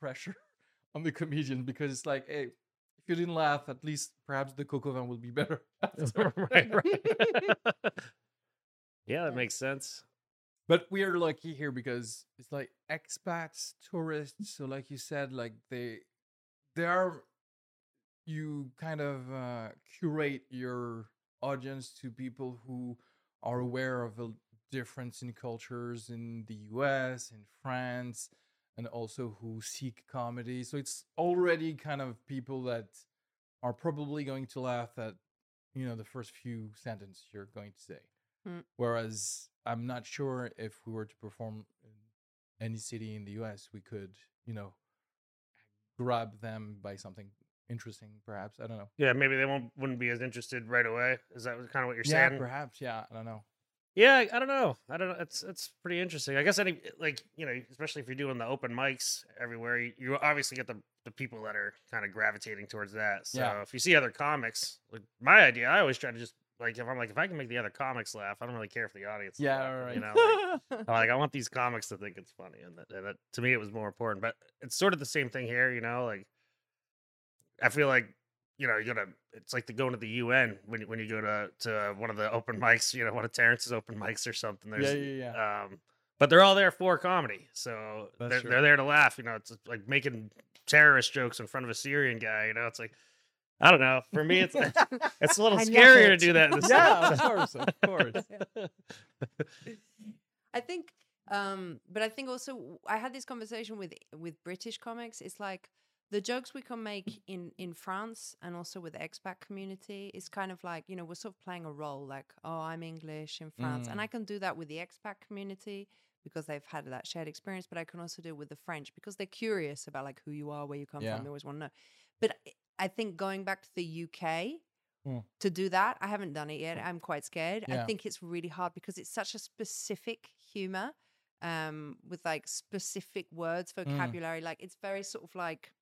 Pressure on the comedian because it's like, hey, if you didn't laugh, at least perhaps the coq au vin will be better. right, right. yeah, that makes sense. but we are lucky here because it's like expats, tourists. So, like you said, like they they are you kind of uh, curate your audience to people who are aware of a difference in cultures in the US, in France, and also who seek comedy. So it's already kind of people that are probably going to laugh at, you know, the first few sentences you're going to say. Mm. Whereas I'm not sure if we were to perform in any city in the US, we could, you know, grab them by something interesting, perhaps. I don't know. Yeah, maybe they won't wouldn't be as interested right away. Is that kind of what you're yeah, saying? perhaps. Yeah, I don't know. Yeah, I don't know. I don't know. It's it's pretty interesting. I guess any like you know, especially if you're doing the open mics everywhere, you, you obviously get the the people that are kind of gravitating towards that. So Yeah. if you see other comics, like my idea, I always try to just like if I'm like if I can make the other comics laugh, I don't really care if the audience. Yeah, laughing, right. You know, like, like I want these comics to think it's funny, and that, and that to me it was more important. But it's sort of the same thing here. You know, like I feel like you know, you gotta. It's like the going to the UN when you- when you go to to one of the open mics. You know, one of Terrence's open mics or something. yeah, There's, yeah, yeah. um, but they're all there for comedy, so That's they're true. they're there to laugh. You know, it's like making terrorist jokes in front of a Syrian guy. You know, it's like I don't know. For me, it's it's a little I love scarier to do that. In the yeah, of course, of course. I think, um, but I think also I had this conversation with with British comics. It's like the jokes we can make in in France and also with the expat community is kind of like you know we're sort of playing a role. Like, oh, I'm English in France, and Mm. I can do that with the expat community because they've had that shared experience. But I can also do it with the French because they're curious about like who you are, where you come Yeah. from. They always want to know. But I- think going back to the UK. Mm. To do that, I haven't done it yet. I'm quite scared. I think it's really hard because it's such a specific humor um with like specific words Mm. vocabulary like it's very sort of like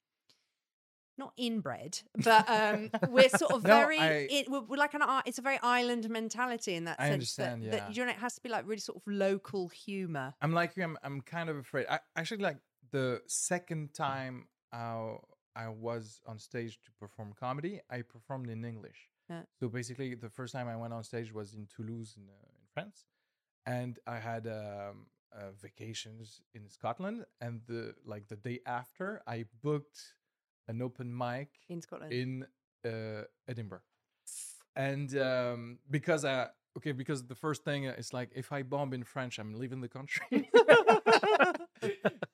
not inbred but um we're sort of No, very I- it, we're, we're like an it's a very island mentality in that I sense understand, that, yeah. that you know it has to be like really sort of local humor I'm like you. I'm, I'm kind of afraid. I actually like the second time I, I was on stage to perform comedy. I performed in English. Yeah. So basically, the first time I went on stage was in Toulouse in, uh, in France, and I had um, uh, vacations in Scotland. And the like the day after, I booked an open mic in scotland in uh, Edinburgh. And um, because I okay, because the first thing is like if I bomb in French, I'm leaving the country.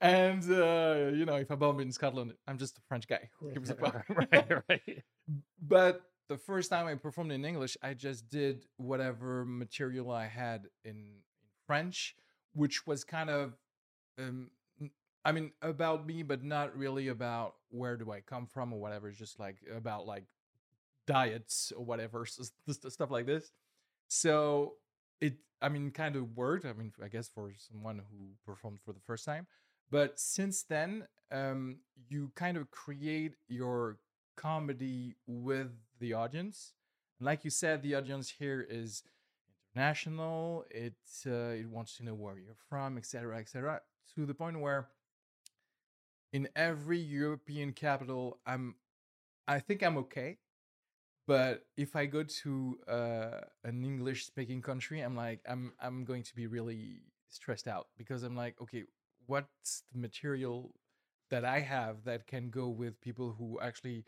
and uh, you know, if I bomb in Scotland, I'm just a French guy who gives a fuck. right, right. But the first time I performed in English, I just did whatever material I had in, in French which was kind of, um, I mean, about me, but not really about where do I come from or whatever. It's just like about like diets or whatever, stuff like this. So it, I mean, kind of worked. I mean, I guess for someone who performed for the first time. But since then, um, you kind of create your comedy with the audience. And like you said, the audience here is international. It uh, it wants to know where you're from, etc., etc. To the point where in every European capital, I'm, I think I'm okay. But if I go to uh, an English-speaking country, I'm like, I'm I'm going to be really stressed out because I'm like, okay, what's the material that I have that can go with people who actually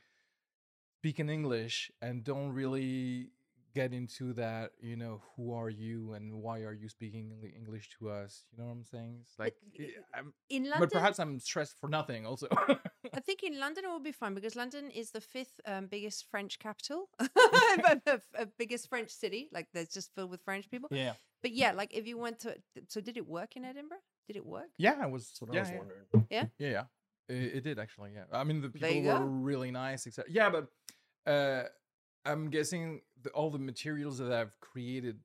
speak in English and don't really get into that, you know, who are you and why are you speaking English to us? You know what I'm saying? It's like, i- I'm, In London, but perhaps I'm stressed for nothing also. I think in London it will be fun because London is the fifth um, biggest French capital, but the uh, biggest French city. Like there's just filled with French people. yeah. But yeah, like if you went to, so did it work in Edinburgh? Did it work? Yeah, I was. That's what yeah, I was yeah. wondering. Yeah, yeah. It, it did actually. Yeah. I mean, the people were go. really nice, except Yeah, but uh, I'm guessing the, all the materials that I've created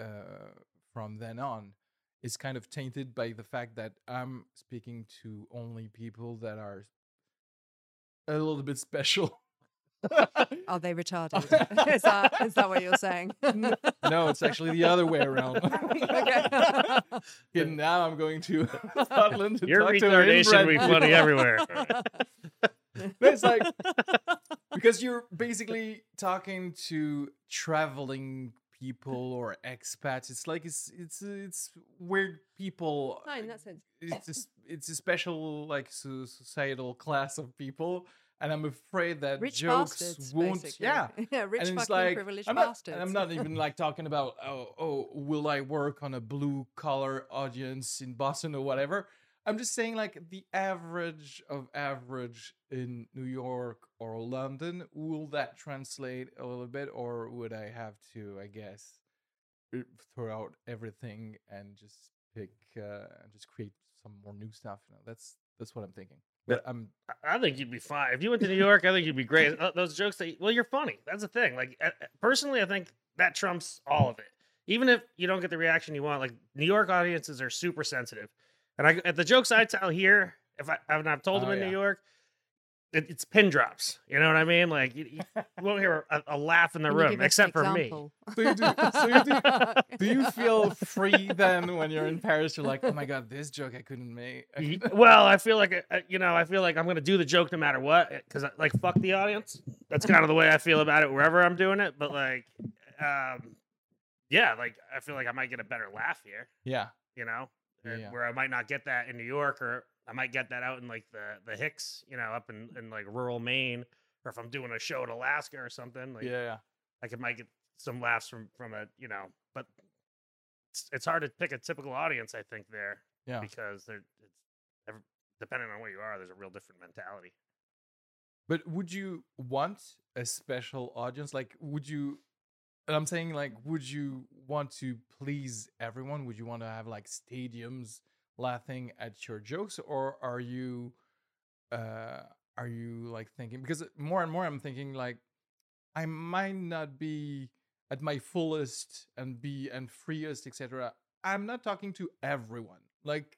uh, from then on is kind of tainted by the fact that I'm speaking to only people that are a little bit special. Are they retarded? is that is that what you're saying? no, it's actually the other way around. Okay. and now I'm going to Scotland to Your talk to retardation will be inbred funny people. everywhere. But it's like because you're basically talking to traveling people or expats. It's like it's it's it's weird people. no, in that sense. It's a, it's a special like societal class of people, and I'm afraid that Rich jokes bastards, won't. basically. Yeah, yeah, rich and fucking like privileged I'm not, bastards. and I'm not even like talking about oh oh will I work on a blue collar audience in Boston or whatever. I'm just saying like the average of average in New York or London. Will that translate a little bit, or would I have to, I guess, throw out everything and just pick uh, and just create some more new stuff? You know, that's that's what I'm thinking. But I'm I- think you'd be fine if you went to New York. I think you'd be great. Uh, Those jokes that well, you're funny. That's the thing. Like personally, I think that trumps all of it. Even if you don't get the reaction you want, like New York audiences are super sensitive, and I at the jokes I tell here, if I and I've told them Oh, in yeah. New York, it, it's pin drops. You know what I mean? Like you, you won't hear a, a laugh in the room give us an except for me. So you do- so you do- do you feel free then when you're in Paris? You're like, oh my god, this joke I couldn't make. I Ye- couldn't-" well, I feel like uh, you know, I feel like I'm gonna do the joke no matter what, because like fuck the audience. That's kind of the way I feel about it wherever I'm doing it. But like, um, yeah, like I feel like I might get a better laugh here, yeah, you know, Yeah, where I might not get that in New York, or I might get that out in like the the Hicks, you know, up in in like rural Maine, or if I'm doing a show in Alaska or something, like yeah, yeah. I could might get some laughs from from a you know, but it's, it's hard to pick a typical audience. I think there Yeah. because they're it's depending on where you are, there's a real different mentality. But would you want a special audience? Like, would you? And I'm saying, like, would you want to please everyone? Would you want to have like stadiums laughing at your jokes, or are you, uh, are you like thinking? Because more and more, I'm thinking like, I might not be at my fullest and be and freest, etc. I'm not talking to everyone. Like,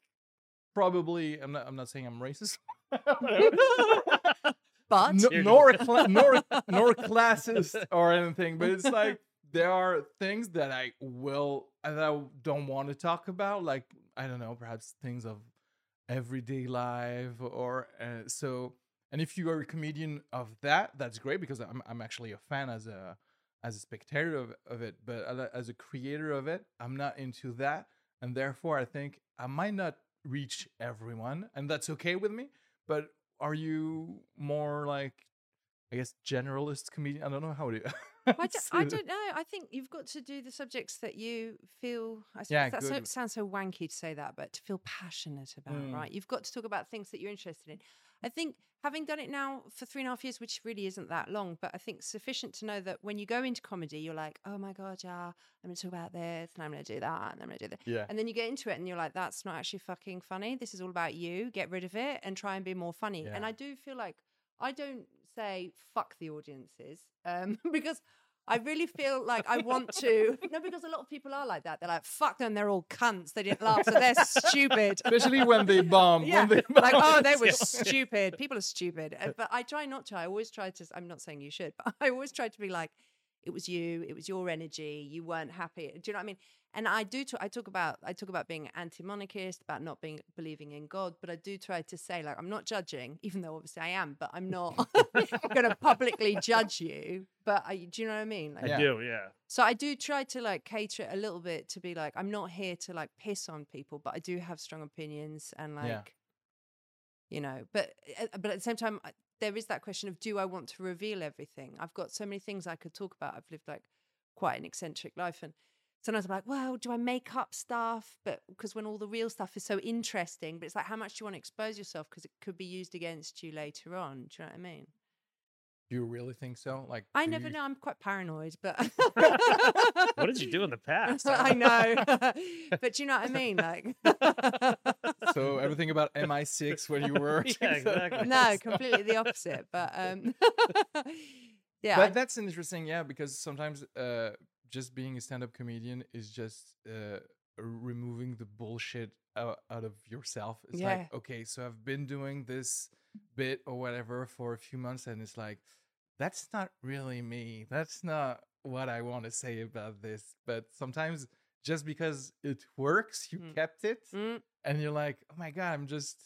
probably, I'm not. I'm not saying I'm racist. But no, nor cla- nor nor classist or anything, but it's like there are things that I will that I don't want to talk about, like I don't know, perhaps things of everyday life or uh, so. And if you are a comedian of that, that's great because I'm I'm actually a fan as a as a spectator of, of it, but as a- as a creator of it, I'm not into that, and therefore I think I might not reach everyone, and that's okay with me. But are you more like I guess generalist comedian. I don't know how to. I don't, I don't know. I think you've got to do the subjects that you feel. I suppose Yeah, that so, sounds so wanky to say that, but to feel passionate about, Mm. right? You've got to talk about things that you're interested in. I think having done it now for three and a half years, which really isn't that long, but I think sufficient to know that when you go into comedy, you're like, oh my God, yeah, I'm going to talk about this and I'm going to do that and I'm going to do that. Yeah. And then you get into it and you're like, that's not actually fucking funny. This is all about you. Get rid of it and try and be more funny. And I do feel like I don't say fuck the audiences um, because I really feel like I want to. No, because a lot of people are like that. They're like, fuck them. They're all cunts. They didn't laugh, so they're stupid. Especially when they bomb. Yeah, When they like oh, they were stupid. People are stupid. Uh, But I try not to. I always try to. I'm not saying you should, but I always try to be like, it was you. It was your energy. You weren't happy. Do you know what I mean? And I do. T- I talk about. I talk about being anti-monarchist, about not being believing in God. But I do try to say like, I'm not judging, even though obviously I am. But I'm not going to publicly judge you. But I, do you know what I mean? Like, I Yeah. do, yeah. so I do try to like cater it a little bit to be like, I'm not here to like piss on people, but I do have strong opinions and like, Yeah. you know, but uh, but at the same time, there is that question of do I want to reveal everything? I've got so many things I could talk about. I've lived like quite an eccentric life, and sometimes I'm like, well, do I make up stuff? But because when all the real stuff is so interesting, but it's like, how much do you want to expose yourself? Because it could be used against you later on. Do you know what I mean? Do you really think so? Like I never you- know. I'm quite paranoid, but What did you do in the past? I know, but do you know what I mean? Like, So everything about MI6 when you were. Yeah, exactly. no, completely the opposite. But um, yeah, but I- that's interesting, yeah, because sometimes uh, just being a stand-up comedian is just uh, removing the bullshit out, out of yourself. It's Yeah. like, okay, so I've been doing this bit or whatever for a few months, and it's like, that's not really me. That's not what I want to say about this. But sometimes just because it works, you Mm. kept it, Mm, and you're like, oh my god, I'm just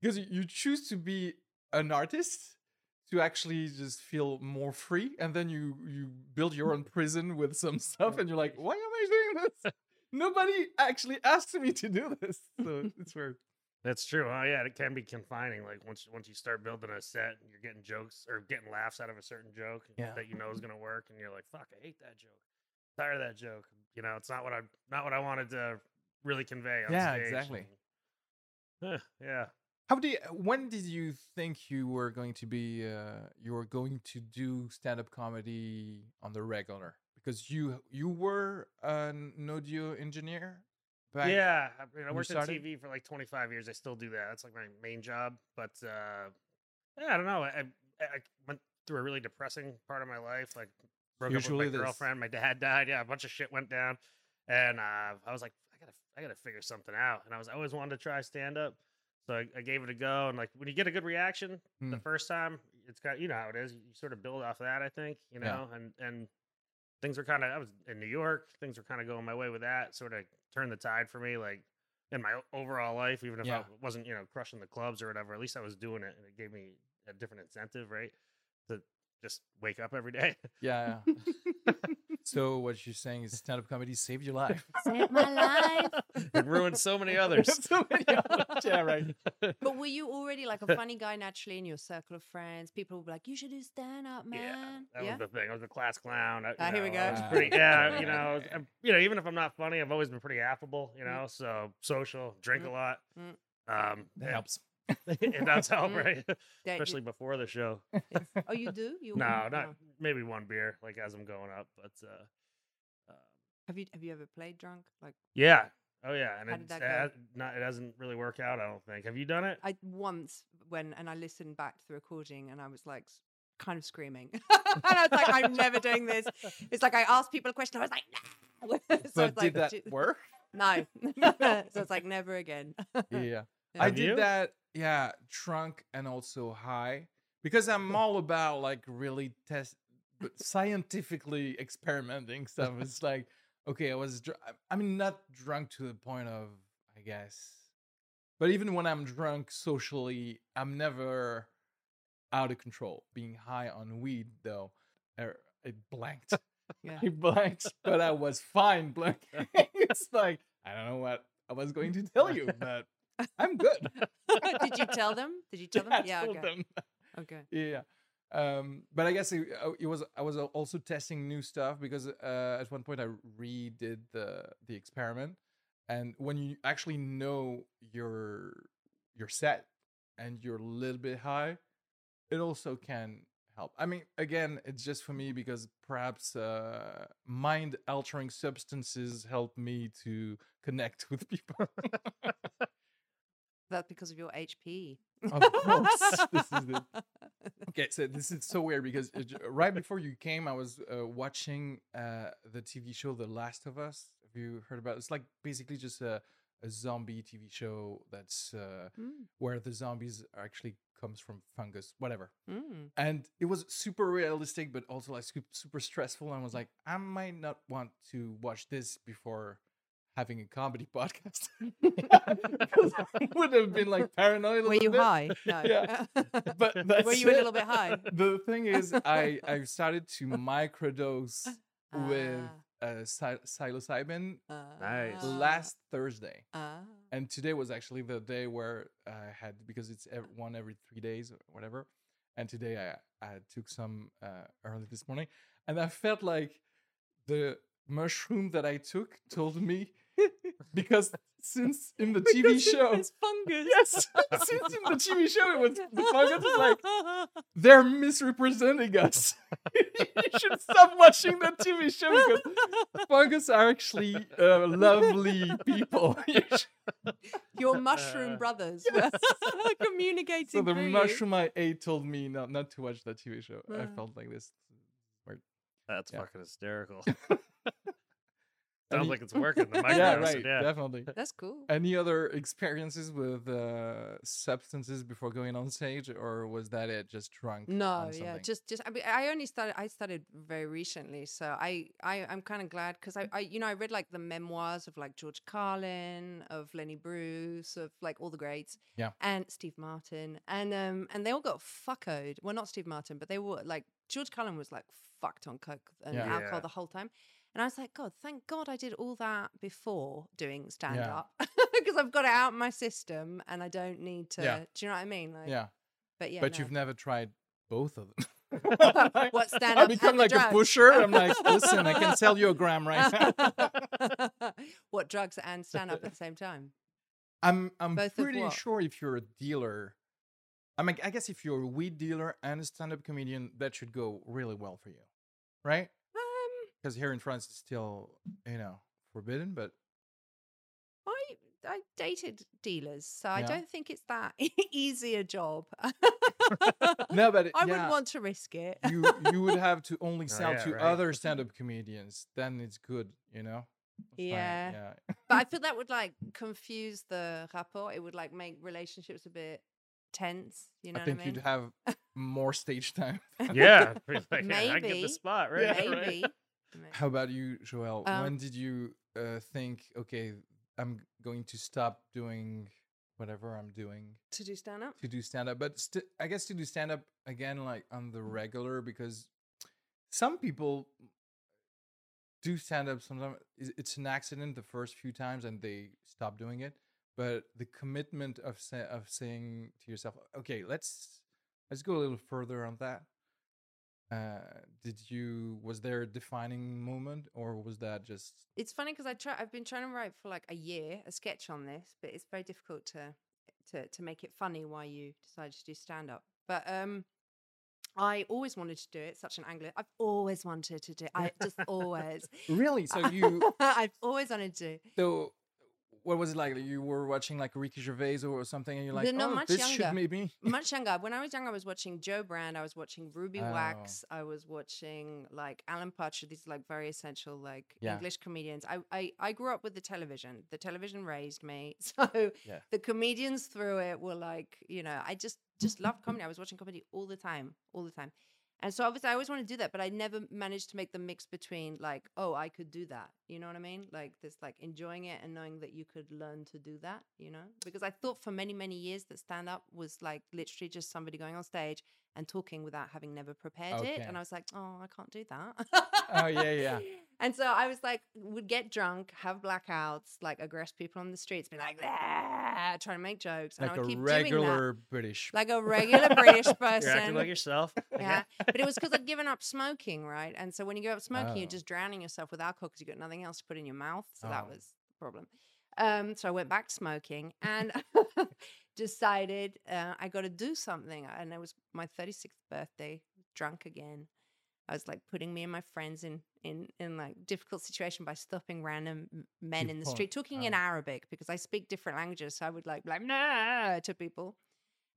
because you- you choose to be an artist to actually just feel more free, and then you you build your own prison with some stuff, and you're like, why am I doing this? Nobody actually asked me to do this, so it's weird. That's true. Oh yeah, it can be confining. Like once once you start building a set, and you're getting jokes or getting laughs out of a certain joke Yeah. that you know is mm-hmm. gonna work, and you're like, "Fuck, I hate that joke. Tired of that joke." You know, it's not what I not what I wanted to really convey. On Yeah, stage, exactly. and- Huh, yeah. How do you, when did you think you were going to be uh, you were going to do stand up comedy on the regular? Because you you were an audio engineer. Back, yeah, I, mean, I worked in? TV for like 25 years. I still do that. That's like my main job. But uh, yeah, I don't know. I, I, I went through a really depressing part of my life. Like broke Usually up with my this. girlfriend. My dad died. Yeah, a bunch of shit went down, and uh, I was like, I gotta, I gotta figure something out. And I was I always wanted to try stand up, so I, I gave it a go. And like when you get a good reaction the Mm. first time, it's got you know how it is. You sort of build off that. I think you Yeah. know, and and things were kind of I was in New York. Things were kind of going my way with that. Sort of turned the tide for me, like in my overall life. Even if Yeah. I wasn't, you know, crushing the clubs or whatever, at least I was doing it, and it gave me a different incentive, right? To just wake up every day. Yeah. yeah. so what you're saying is stand up comedy saved your life. Saved my life. it ruined so many others. So many others. Yeah, right. But were you already like a funny guy naturally in your circle of friends? People would be like, "You should do stand up, man." Yeah, man." that was the thing. I was a class clown. I, you Ah, here we know, I was go. pretty- yeah, you know, I'm- you know, even if I'm not funny, I've always been pretty affable. You Mm. know, so social, drink a Mm. lot. Mm. Um, That yeah, helps. It does help, Mm. right? That you- Especially before the show. oh, you do? You No, oh. not maybe one beer, like as I'm going up. But uh, uh, Have you have you ever played drunk? Like yeah, oh yeah, and it's, it, has- not, it doesn't really work out. I don't think. Have you done it? I once when and I listened back to the recording and I was like kind of screaming. and I was like, I'm never doing this. It's like I asked people a question. I was like, no. so But it's like, did that work? No. so it's like never again. Yeah. I Have did you? that, yeah, drunk and also high because I'm all about like really test, but scientifically experimenting stuff. It's like, okay, I was, dr- I- I mean, not drunk to the point of, I guess, but even when I'm drunk socially, I'm never out of control. Being high on weed, though, er, it blanked. Yeah. I blanked, but I was fine blanking. it's like, I don't know what I was going to tell you, but I'm good. Did you tell them? Did you tell them? Yeah, I Yeah. told okay. them. Okay. Yeah. um, but I guess it, uh, it was I was also testing new stuff because uh, at one point I redid the the experiment, and when you actually know your your set and you're a little bit high, it also can help. I mean, again, it's just for me because perhaps uh, mind altering substances help me to connect with people. That's because of your HP. Of course, this is okay, so this is so weird because right before you came, I was uh, watching uh, the TV show The Last of Us. Have you heard about it? It's like basically just a, a zombie TV show that's uh, Mm, where the zombies are actually comes from fungus, whatever. mm. And it was super realistic, but also like super stressful. And I was like, I might not want to watch this before having a comedy podcast I would have been like paranoid. Were you bit. high? No. Yeah. But were you a little bit high? The thing is, I I started to microdose with Ah, uh, psi- psilocybin Nice. ah, last Thursday, ah. and today was actually the day where I had because it's ev- one every three days or whatever, and today I I took some uh, early this morning, and I felt like the mushroom that I took told me because since in the TV Because show. It's fungus. Yes, since in the TV show it was the fungus was like they're misrepresenting us. you should stop watching the TV show because fungus are actually uh, lovely people. Your mushroom brothers were communicating. so the through you. mushroom I ate told me not not to watch that TV show. I Uh. felt like this. That's Yeah. fucking hysterical. Any- Sounds like it's working. The microdose, yeah, right, Yeah. definitely. That's cool. Any other experiences with uh, substances before going on stage, or was that it? Just drunk? No, yeah, just just I mean, I only started I started very recently, so I I I'm kind of glad because I I you know I read like the memoirs of like George Carlin, of Lenny Bruce, of like all the greats, Yeah. and Steve Martin, and um and they all got fuckoed. Well, not Steve Martin, but they were like George Carlin was like fucked on coke and Yeah. alcohol Yeah. the whole time. And I was like, God, thank God I did all that before doing stand up because I've got it out of my system and I don't need to. Yeah. Do you know what I mean? Like, yeah. But yeah, but no. you've never tried both of them. What, stand up? I become like a pusher. I'm like, listen, I can sell you a gram right now. what drugs and stand up at the same time? I'm I'm Both pretty sure if you're a dealer, I mean, I guess if you're a weed dealer and a stand-up comedian, that should go really well for you, right? Because here in France, it's still you know forbidden, but I I dated dealers, so I don't think it's that easy a job. no, but it- I yeah, wouldn't want to risk it. you you would have to only oh, sell yeah, to right. other stand-up comedians. Then it's good, you know. It's fine, Yeah. yeah. but I feel that would like confuse the rapport. It would like make relationships a bit tense. You know I think what I mean? you'd have more stage time. Yeah. Like, I get the spot, right? Yeah, right. How about you, Joel? Um, when did you uh, think, okay, I'm going to stop doing whatever I'm doing To do stand up? to do stand up? But st- I guess to do stand up again, like on the regular, because some people do stand up sometimes. It's an accident the first few times and they stop doing it. But the commitment of sa- of saying to yourself, okay, let's let's go a little further on that. Uh, did you was there a defining moment or was that just It's funny because I try. I've been trying to write for like a year a sketch on this, but it's very difficult to to to make it funny why you decided to do stand up. But um, I always wanted to do it. Such an angler. I've always wanted to do. I just always. really so you I've always wanted to. so what was it like you were watching like Ricky Gervais or something and you're like They're oh this younger. should maybe Much younger. When I was younger, I was watching Jo Brand. I was watching Ruby Oh. Wax. I was watching like Alan Partridge. These like very essential like Yeah. English comedians. I, I I grew up with the television. The television raised me. So Yeah. the comedians through it were like, you know, I just just loved comedy. I was watching comedy all the time, all the time. And so obviously I always want to do that, but I never managed to make the mix between like, oh, I could do that. You know what I mean? Like this like enjoying it and knowing that you could learn to do that, you know? Because I thought for many, many years that stand up was like literally just somebody going on stage and talking without having never prepared it. And I was like, oh, I can't do that. Oh, yeah, yeah. And so I was like, would get drunk, have blackouts, like aggress people on the streets, be like, ah, trying to make jokes. And like I a would keep doing that. regular British. Like a regular British You're person. acting like yourself. yeah. But it was because I'd given up smoking, right? And so when you give up smoking, Oh. you're just drowning yourself with alcohol because you've got nothing else to put in your mouth. So that Oh. was the problem. Um, so I went back to smoking and decided uh, I got to do something. And it was my 36th birthday, drunk again. I was like putting me and my friends in in in like difficult situation by stopping random men in the street, talking in. Arabic because I speak different languages. So I would like like nah to people.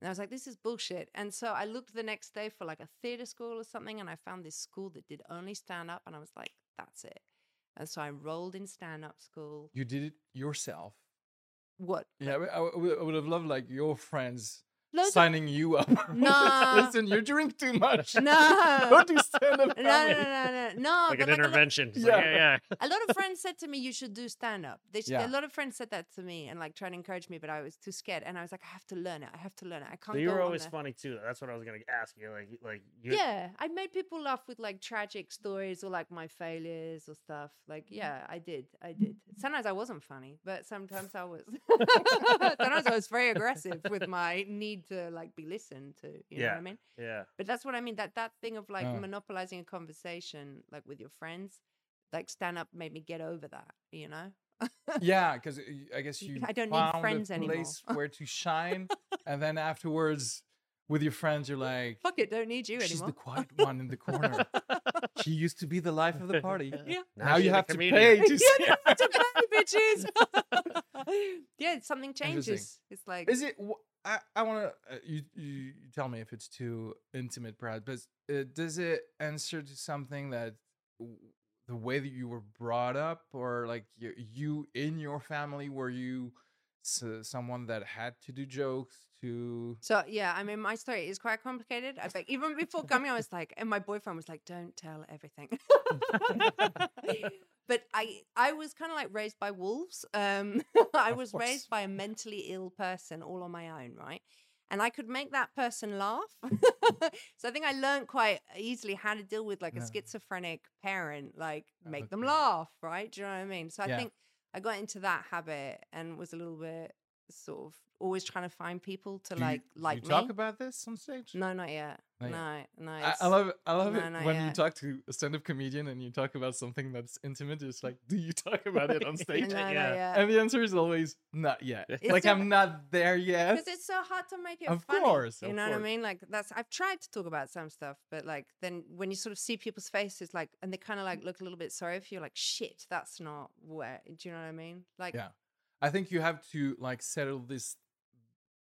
And I was like, this is bullshit. And so I looked the next day for like a theater school or something, and I found this school that did only stand up, and I was like, that's it. And so I enrolled in stand up school. You did it yourself. What? Yeah, I, I I would have loved like your friends Loads of- signing you up. No. Listen, you drink too much. No. Don't do stand up no, no, no, no, no, no. like an like a lo- intervention. Yeah. like, yeah, yeah. a lot of friends said to me, "You should do stand up." They, s- Yeah. A lot of friends said that to me and like trying to encourage me, but I was too scared. And I was like, "I have to learn it. I have to learn it. I can't." But you go were always there." funny too. That's what I was gonna ask you. Like, like you. Yeah, I made people laugh with like tragic stories or like my failures or stuff. Like, mm-hmm. yeah, I did. I did. Sometimes I wasn't funny, but sometimes I was. sometimes I was very aggressive with my need to like be listened to. You know what I mean? Yeah. But that's what I mean. That that thing of like Uh. monopolizing a conversation, like with your friends, like stand up made me get over that. You know? Yeah, because I guess you I don't need friends a anymore. place where to shine, and then afterwards, with your friends, you're like, Fuck it, don't need you she's anymore. She's the quiet one in the corner. she used to be the life of the party. Yeah. Now, she's you have to pay to see. yeah, to pay, bitches. yeah, something changes. It's like Is it? wh- I, I want to. Uh, you, you tell me if it's too intimate, Brad. But uh, does it answer to something that w- the way that you were brought up, or like you, you in your family, were you s- someone that had to do jokes to? So yeah, I mean, my story is quite complicated. I think even before coming, I was like, and my boyfriend was like, "Don't tell everything." but I, I was kind of like raised by wolves. Um, I was raised by a mentally ill person, all on my own, right? And I could make that person laugh. so I think I learned quite easily how to deal with like a Yeah. schizophrenic parent, like Oh, make them laugh, right? Do you know what I mean? So I Yeah. think I got into that habit and was a little bit sort of always trying to find people to Do you- like do like you me. talk about this on stage? no, not yet. Not no, yet. no. I, I love it. I love no, it when you talk to a stand-up comedian and you talk about something that's intimate. It's like, do you talk about it on stage? not yeah. And the answer is always not yet. It's like I'm not there yet. because it's so hard to make it Of funny. course, you of know what I mean. Like that's I've tried to talk about some stuff, but like then when you sort of see people's faces, like and they kind of like look a little bit sorry for you're like shit, that's not where. Do you know what I mean? Like Yeah. I think you have to like settle this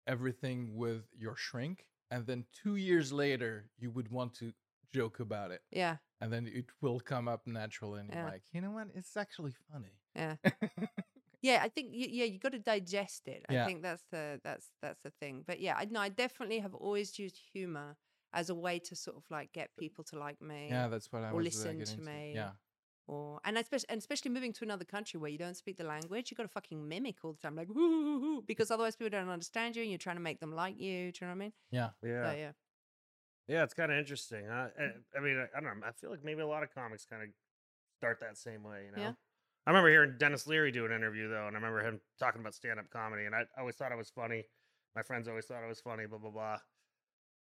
everything with your shrink, and then two years later you would want to joke about it, yeah, and then it will come up naturally, and you're Yeah. like, you know what? It's actually funny. yeah, yeah. I think you, yeah, you got to digest it. Yeah. I think that's the that's that's the thing. But yeah, I no, I definitely have always used humor as a way to sort of like get people to like me. yeah, that's what I or was uh, listen getting to me. Yeah, or and especially and especially moving to another country where you don't speak the language, you got to fucking mimic all the time, like whoo, hoo, hoo, because otherwise people don't understand you, and you're trying to make them like you. Do you know what I mean? yeah. Yeah. So, yeah. Yeah, it's kind of interesting. Huh? I, eh, I mean, I, I don't know. I feel like maybe a lot of comics kind of start that same way. You know. Yeah. I remember hearing Denis Leary do an interview though, and I remember him talking about stand-up comedy, and I always thought it was funny. My friends always thought it was funny. Blah blah blah.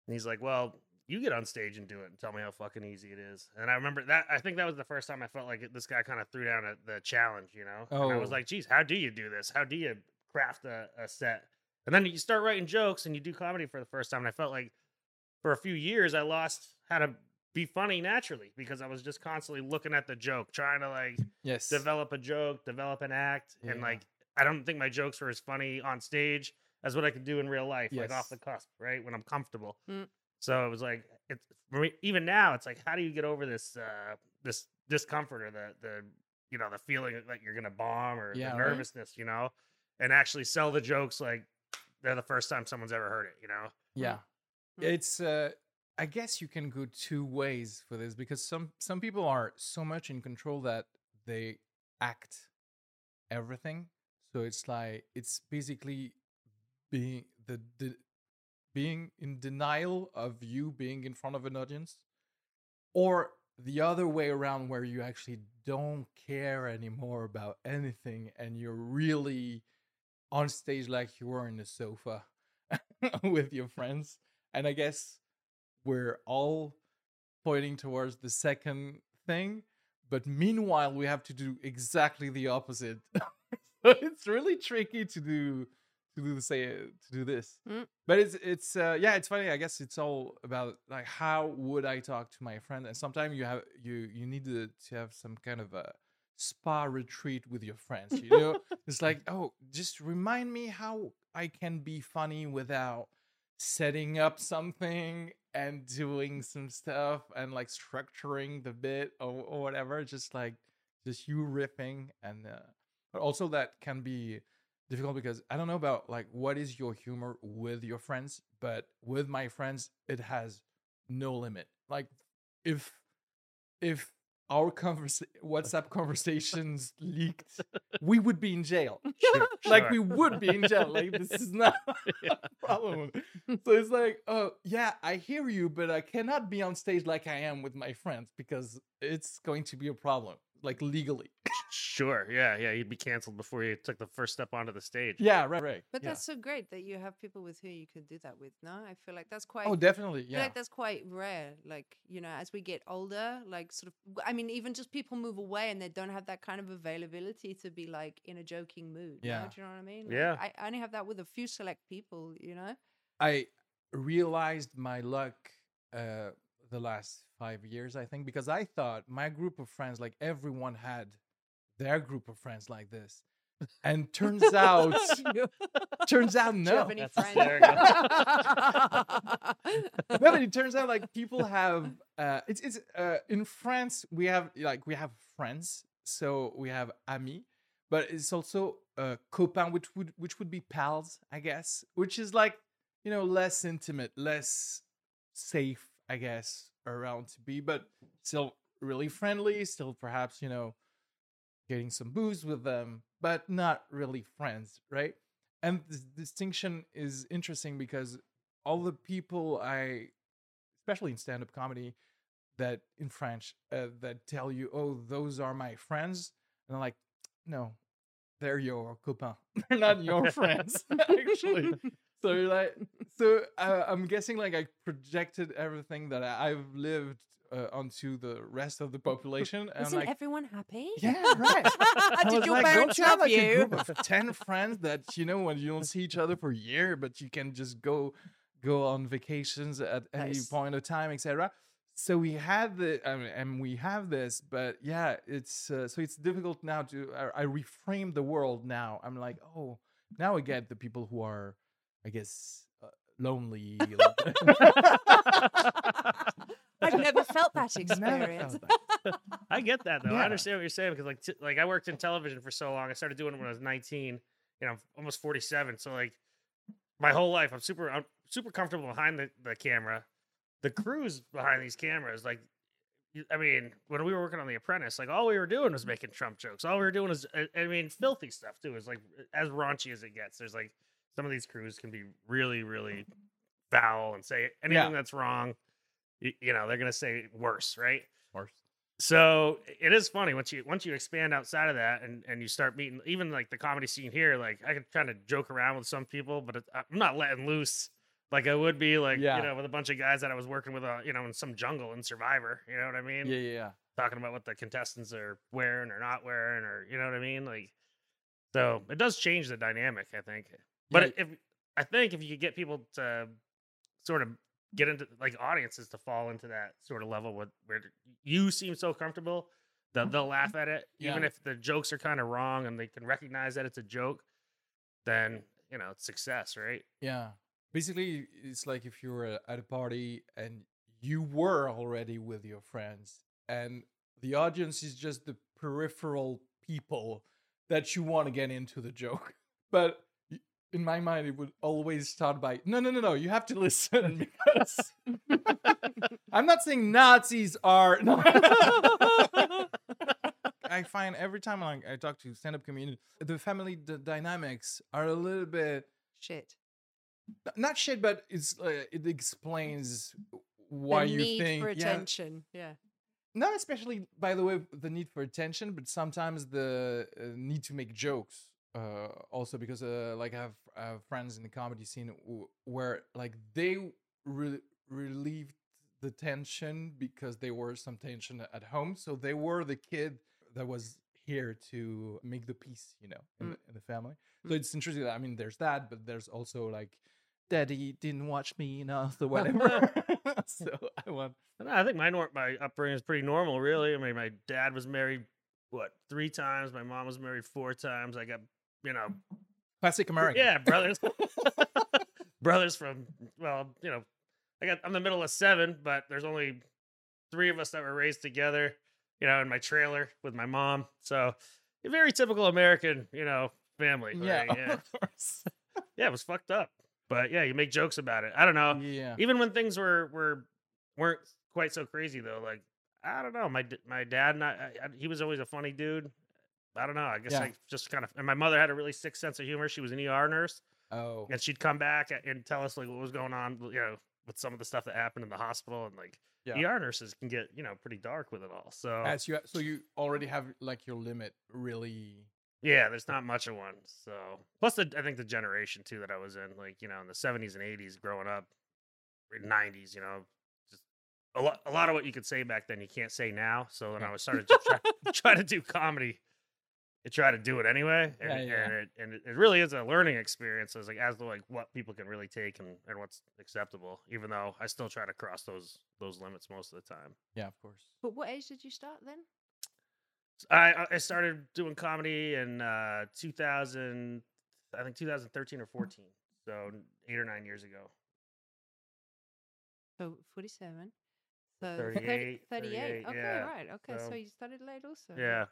And he's like, "Well, you get on stage and do it, and tell me how fucking easy it is." And I remember that. I think that was the first time I felt like it- this guy kind of threw down a, the challenge. You know. And I was Oh. like, "Geez, how do you do this? How do you craft a, a set?" And then you start writing jokes and you do comedy for the first time, and I felt like for a few years I lost how to be funny naturally because I was just constantly looking at the joke, trying to like Yes. develop a joke, develop an act, and like I don't think my jokes were as funny on stage as what I could do in real life, like off the cusp, right when I'm comfortable. Mm. So it was like it's for me, even now it's like how do you get over this uh this discomfort or the the you know the feeling that you're gonna bomb or Yeah, the right. nervousness, you know, and actually sell the jokes like they're the first time someone's ever heard it, you know. Yeah. Mm. It's uh I guess you can go two ways for this because some some people are so much in control that they act everything. So it's like it's basically being the, the being in denial of you being in front of an audience. Or the other way around where you actually don't care anymore about anything and you're really on stage like you were in the sofa with your friends. And I guess we're all pointing towards the second thing, but meanwhile we have to do exactly the opposite. so it's really tricky to do to do the say to do this. Mm. But it's it's uh, yeah, it's funny. I guess it's all about like how would I talk to my friend? And sometimes you have you you need to, to have some kind of a spa retreat with your friends. You know, it's like oh, just remind me how I can be funny without setting up something and doing some stuff and like structuring the bit or, or whatever. Just like just you riffing and uh, but also that can be difficult because I don't know about like what is your humor with your friends, but with my friends it has no limit. Like if if our conversa- WhatsApp conversations leaked, we would be in jail. Sure, Like sure. we would be in jail. Like this is not a problem. So it's like, oh yeah, I hear you, but I cannot be on stage like I am with my friends because it's going to be a problem, like legally. Sure. Yeah. Yeah. You'd be canceled before you took the first step onto the stage. Yeah, right, right. But yeah. that's so great that you have people with who you can do that with. No, I feel like that's quite. oh, definitely, I feel yeah. like that's quite rare. Like, you know, as we get older, like sort of I mean, even just people move away and they don't have that kind of availability to be like in a joking mood. Yeah. Yeah. Do you know what I mean? Like, Yeah. I, I only have that with a few select people, you know? I realized my luck uh the last five years, I think, because I thought my group of friends, like everyone had their group of friends like this. And turns out turns out no. Do you no. have any friends? hysterical. no, but it turns out like people have uh it's it's uh in France we have like we have friends, so we have amis, but it's also uh copain which would which would be pals, I guess, which is like, you know, less intimate, less safe, I guess, around to be, but still really friendly, still perhaps, you know, getting some booze with them, but not really friends, right? And this distinction is interesting because all the people I, especially in stand up comedy, that in French, uh, that tell you, oh, those are my friends. And I'm like, no, they're your copains. They're not your friends, actually. So like, so uh, I'm guessing like I projected everything that I- I've lived uh, onto the rest of the population. And Isn't like, everyone happy? yeah, right. I Did was your like, parents don't you have love like a you? group of ten friends that you know when you don't see each other for a year, but you can just go go on vacations at any Nice. point of time, etc. So we had the, I mean, and we have this, but yeah, it's uh, so it's difficult now to. I, I reframe the world now. I'm like, oh, now I get the people who are, I guess, uh, lonely. I've never felt that experience. felt that. I get that though. Yeah. I understand what you're saying because like t- like I worked in television for so long. I started doing it when I was 19. You know, I'm almost 47. So like my whole life, I'm super I'm super comfortable behind the, the camera. The crews behind these cameras, like I mean, when we were working on The Apprentice, like all we were doing was making Trump jokes. All we were doing was, I- I mean, filthy stuff too. Is like as raunchy as it gets. There's like some of these crews can be really, really foul and say anything that's wrong. You, you know, they're gonna say worse, right? Worse. So it is funny once you once you expand outside of that and and you start meeting even like the comedy scene here. Like I could kind of joke around with some people, but it, I'm not letting loose like I would be like Yeah. you know with a bunch of guys that I was working with, uh, you know, in some jungle in Survivor. You know what I mean? Yeah, yeah, yeah. Talking about what the contestants are wearing or not wearing, or you know what I mean? Like, so it does change the dynamic, I think. But Yeah. if I think if you could get people to sort of get into like audiences to fall into that sort of level with where you seem so comfortable that mm, they'll laugh mm, at it even Yeah. if the jokes are kind of wrong and they can recognize that it's a joke then you know it's success right Yeah. Basically, it's like if you're at a party and you were already with your friends, and the audience is just the peripheral people that you want to get into the joke. But in my mind, it would always start by no, no, no, no. You have to listen because I'm not saying Nazis are. No. I find every time I, I talk to stand-up community, the family d- dynamics are a little bit Shit. N- not shit, but it's uh, it explains why the you need think for yeah, attention. Yeah. not especially by the way the need for attention, but sometimes the uh, need to make jokes. Uh, also because uh, like I have, I have friends in the comedy scene w- where like they re- relieved the tension because there were some tension at home, so they were the kid that was here to make the peace, you know, in, Mm. the, in the family. So it's interesting. That, I mean, there's that, but there's also like, daddy didn't watch me enough or whatever. so I want. I I think my nor- my upbringing is pretty normal, really. I mean, my dad was married what three times. My mom was married four times. I got you know, Classic American. yeah, brothers, brothers from well, you know, I got I'm the middle of seven, but there's only three of us that were raised together. You know, in my trailer with my mom. So, a very typical American, you know, family. Yeah, right? yeah, of course. yeah. It was fucked up, but yeah, you make jokes about it. I don't know yeah. even when things were were weren't quite so crazy though like i don't know my my dad and I, I he was always a funny dude i don't know i guess Yeah. i just kind of and my mother had a really sick sense of humor she was an er nurse Oh. and she'd come back and tell us like what was going on you know with some of the stuff that happened in the hospital and like Yeah. er nurses can get you know pretty dark with it all so As you, so you already have like your limit really. yeah there's not much of one so plus the, i think the generation too that i was in like you know in the 70s and 80s growing up 90s you know just a lot, a lot of what you could say back then you can't say now so when Yeah. i was started to try, try to do comedy I try to do it anyway and, Yeah, yeah. and, it, and it, it really is a learning experience as like as to like what people can really take and, and what's acceptable even though i still try to cross those those limits most of the time Yeah, of course. But what age did you start then? I I- I started doing comedy in uh 2000 I think 2013 or 14 so 8 or 9 years ago So 47. So 38, 38. 38, Okay, yeah. right. Okay, so, So- you started late also. yeah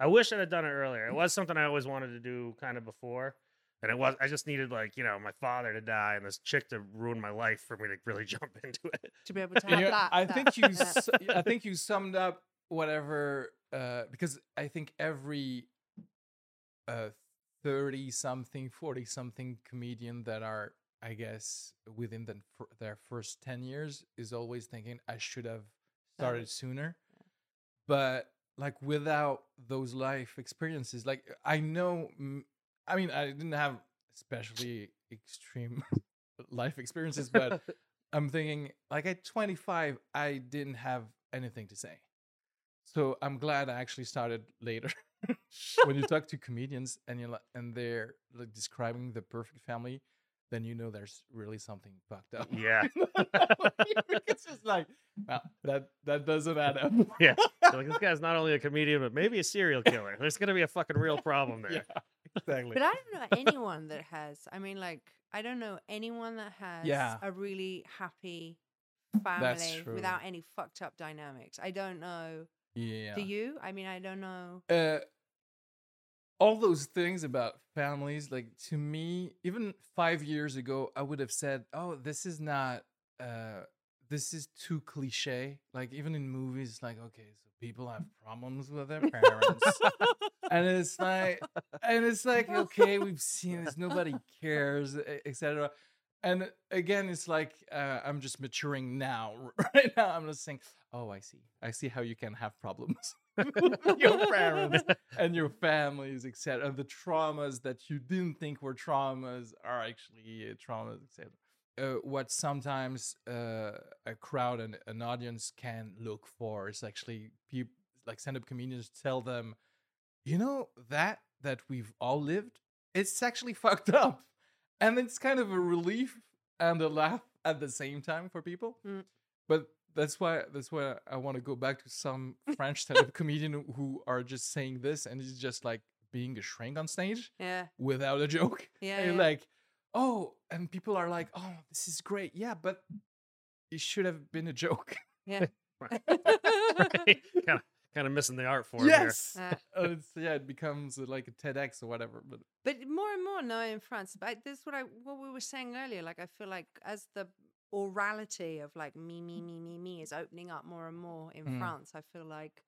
I wish I had done it earlier it was something I always wanted to do kind of before and it was I just needed like you know my father to die and this chick to ruin my life for me to really jump into it To be able to And have that. I that- think you. that- s- I think you summed up whatever uh, because I think every uh, thirty something, forty something comedian that are, I guess, within the, their first ten years is always thinking I should have started Started. sooner, but like without those life experiences, like I know. I mean, I didn't have especially extreme life experiences, but I'm thinking like at 25, I didn't have anything to say. So I'm glad I actually started later. when you talk to comedians and you're like, and they're like describing the perfect family, then you know there's really something fucked up. Yeah. it's just like, well, that that doesn't add up. yeah So, like this guy's not only a comedian but maybe a serial killer there's gonna be a fucking real problem there yeah, exactly. But I don't know anyone that has. I mean, like, I don't know anyone that has Yeah. a really happy That's family true. without any fucked up dynamics. I don't know. yeah. Do you? I mean, I don't know. uh all those things about families like to me even 5 years ago I would have said oh this is not uh this is too cliche. Like even in movies like okay so people have problems with their parents. And it's like and it's like okay we've seen this. Nobody cares etc and again it's like uh, i'm just maturing now right now i'm just saying oh i see. I see how you can have problems with your parents and your families etc and the traumas that you didn't think were traumas are actually uh, traumas etc uh, what sometimes uh, a crowd and an audience can look for is actually people like stand-up comedians tell them you know that that we've all lived it's actually fucked up and it's kind of a relief and a laugh at the same time for people Mm. but that's why that's why i want to go back to some french stand-up comedian who are just saying this and it's just like being a shrink on stage Yeah. without a joke Yeah. and you're yeah. like oh and people are like oh this is great yeah but it should have been a joke yeah. right? kind of kind of missing the art form yes Uh, Uh, it's, yeah it becomes uh, like a tedx or whatever but But more and more now in France, but this is what I what we were saying earlier. Like I feel like as the orality of like me, me, me, me, me is opening up more and more in Mm. France, I feel like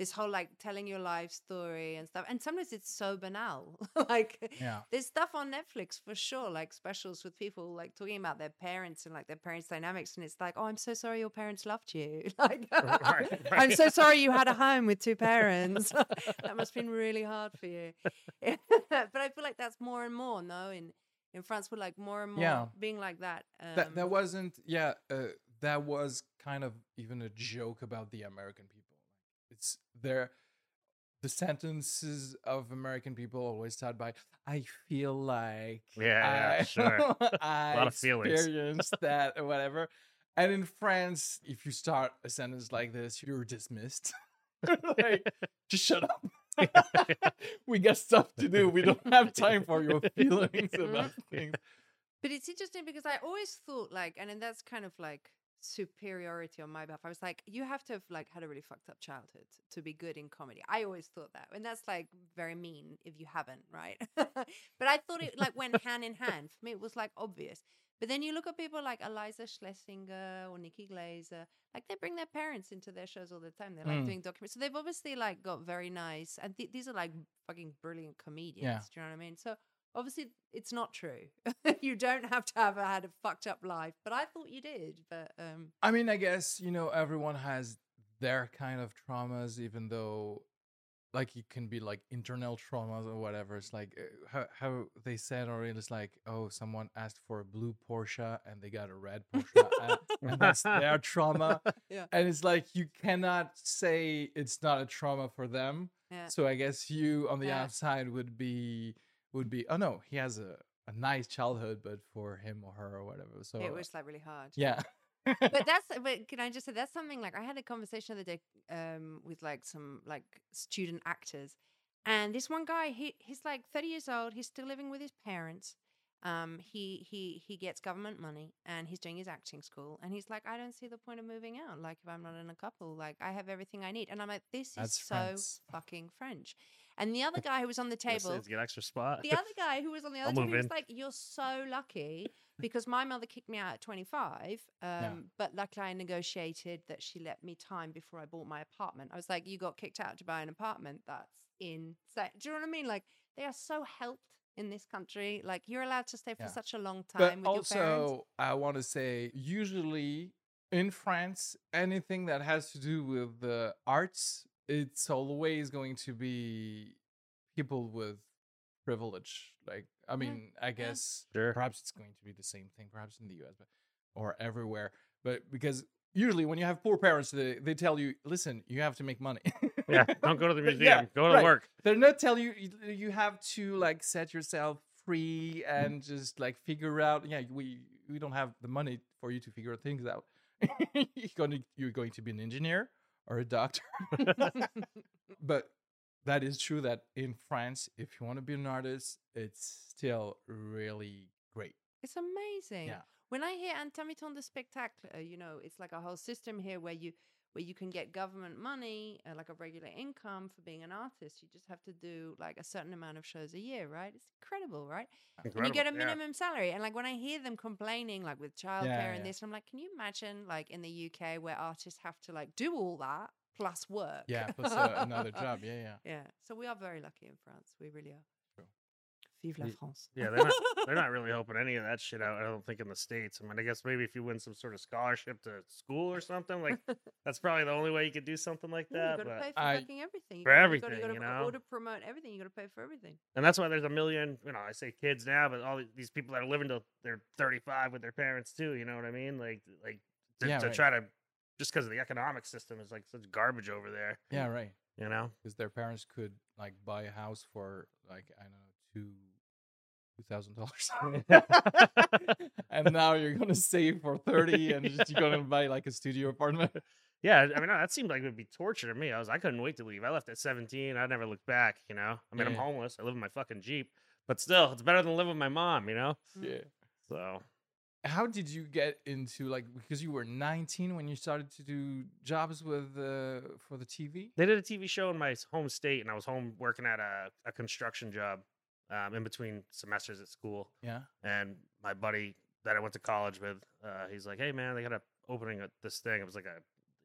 this whole like telling your life story and stuff. And sometimes it's so banal. like Yeah. there's stuff on Netflix for sure, like specials with people like talking about their parents and like their parents' dynamics. And it's like, oh, I'm so sorry your parents loved you. like, Right, I'm so sorry you had a home with two parents. that must have been really hard for you. but I feel like that's more and more, no? In in France, we're like more and more Yeah. being like that. Um, that that wasn't yeah uh, that was kind of even a joke about the american people it's their the sentences of american people always start by i feel like Yeah, yeah, I, sure. I lot of feelings. experienced that or whatever. And in france if you start a sentence like this you're dismissed. Like just shut up. We got stuff to do. We don't have time for your feelings about things. But it's interesting because I always thought like, and then that's kind of like superiority on my behalf. I was like, you have to have like had a really fucked up childhood to be good in comedy. I always thought that, and that's like very mean if you haven't, right? but I thought it like went hand in hand. For me, it was like obvious. But then you look at people like Iliza Shlesinger or Nikki Glazer, like they bring their parents into their shows all the time. They're like Mm. doing documents. So they've obviously like got very nice, and th- these are like fucking brilliant comedians. Do you know what I mean? So obviously it's not true. you don't have to have had a fucked up life, but I thought you did. But um, I mean, I guess, you know, everyone has their kind of traumas, even though, like, it can be like internal traumas or whatever. It's like uh, how, how they said already, it's like, oh, someone asked for a blue Porsche and they got a red Porsche. and, and that's their trauma. Yeah. And it's like, you cannot say it's not a trauma for them. yeah, So I guess you on the Yeah. outside would be, would be, oh no, he has a, a nice childhood, but for him or her or whatever. So, it was like really hard. yeah. but that's but can I just say that's something like I had a conversation the other day um with like some like student actors and this one guy he he's like 30 years old he's still living with his parents um he he he gets government money and he's doing his acting school and he's like I don't see the point of moving out like if I'm not in a couple like I have everything I need and I'm like this is That's so France. fucking French and the other guy who was on the table get extra spot. the other guy who was on the I'll other team, move was in. like, "You're so lucky because my mother kicked me out at 25, um, but luckily I negotiated that she let me time before I bought my apartment." I was like, "You got kicked out to buy an apartment? That's insane." Do you know what I mean? Like they are so helped in this country. Like you're allowed to stay for Yeah. such a long time but with your parents. also i want to say usually in france anything that has to do with the arts it's always going to be people with privilege like i mean i guess Sure. perhaps it's going to be the same thing perhaps in the us but or everywhere but because usually when you have poor parents they, they tell you listen you have to make money Yeah, don't go to the Yeah, museum. go to right. work. they're not tell you you- have to like set yourself free Mm-hmm. and just like figure out yeah we we don't have the money for you to figure things out you're going to you're going to be an engineer or a doctor but that is true that in france if you want to be an artist it's still really great It's amazing. Yeah. When I hear Intermittent de Spectacle, uh, you know, it's like a whole system here where you where you can get government money, uh, like a regular income for being an artist. You just have to do like a certain amount of shows a year, right? It's incredible, right? And you get a Incredible, yeah. minimum salary. And like when I hear them complaining, like with childcare and yeah. this, I'm like, can you imagine like in the UK where artists have to like do all that plus work? yeah plus uh, another job yeah yeah Yeah. So we are very lucky in France. We really are. True. Vive la France. Yeah, they're not they're not really helping any of that shit out. I don't think in the states. I mean, I guess maybe if you win some sort of scholarship to school or something, like that's probably the only way you could do something like Yeah, that. you got to but pay for I- fucking everything. You For gotta- everything, you, gotta, you gotta, know? Or to promote everything, you got to pay for everything. and that's why there's a million. You know, I say kids now, but all these people that are living till they're 35 with their parents too. You know what I mean? Like like to, Yeah, to right. try to just because of the economic system is like such garbage over there. yeah right You know? because their parents could like buy a house for like I don't know two two thousand dollars, and now you're gonna save for thirty, and just, you're gonna buy like a studio apartment. Yeah, I mean that seemed like it would be torture to me. I was I couldn't wait to leave. I left at 17. I never looked back. You know, I mean I'm homeless. I live in my fucking jeep, but still, it's better than living with my mom. You know? Yeah. So How did you get into like because you were 19 when you started to do jobs with uh, for the TV? they did a TV show in my home state, and I was home working at a, a construction job um, in between semesters at school. Yeah. And my buddy that I went to college with, uh, he's like, "Hey man, they got a opening at this thing." It was like a,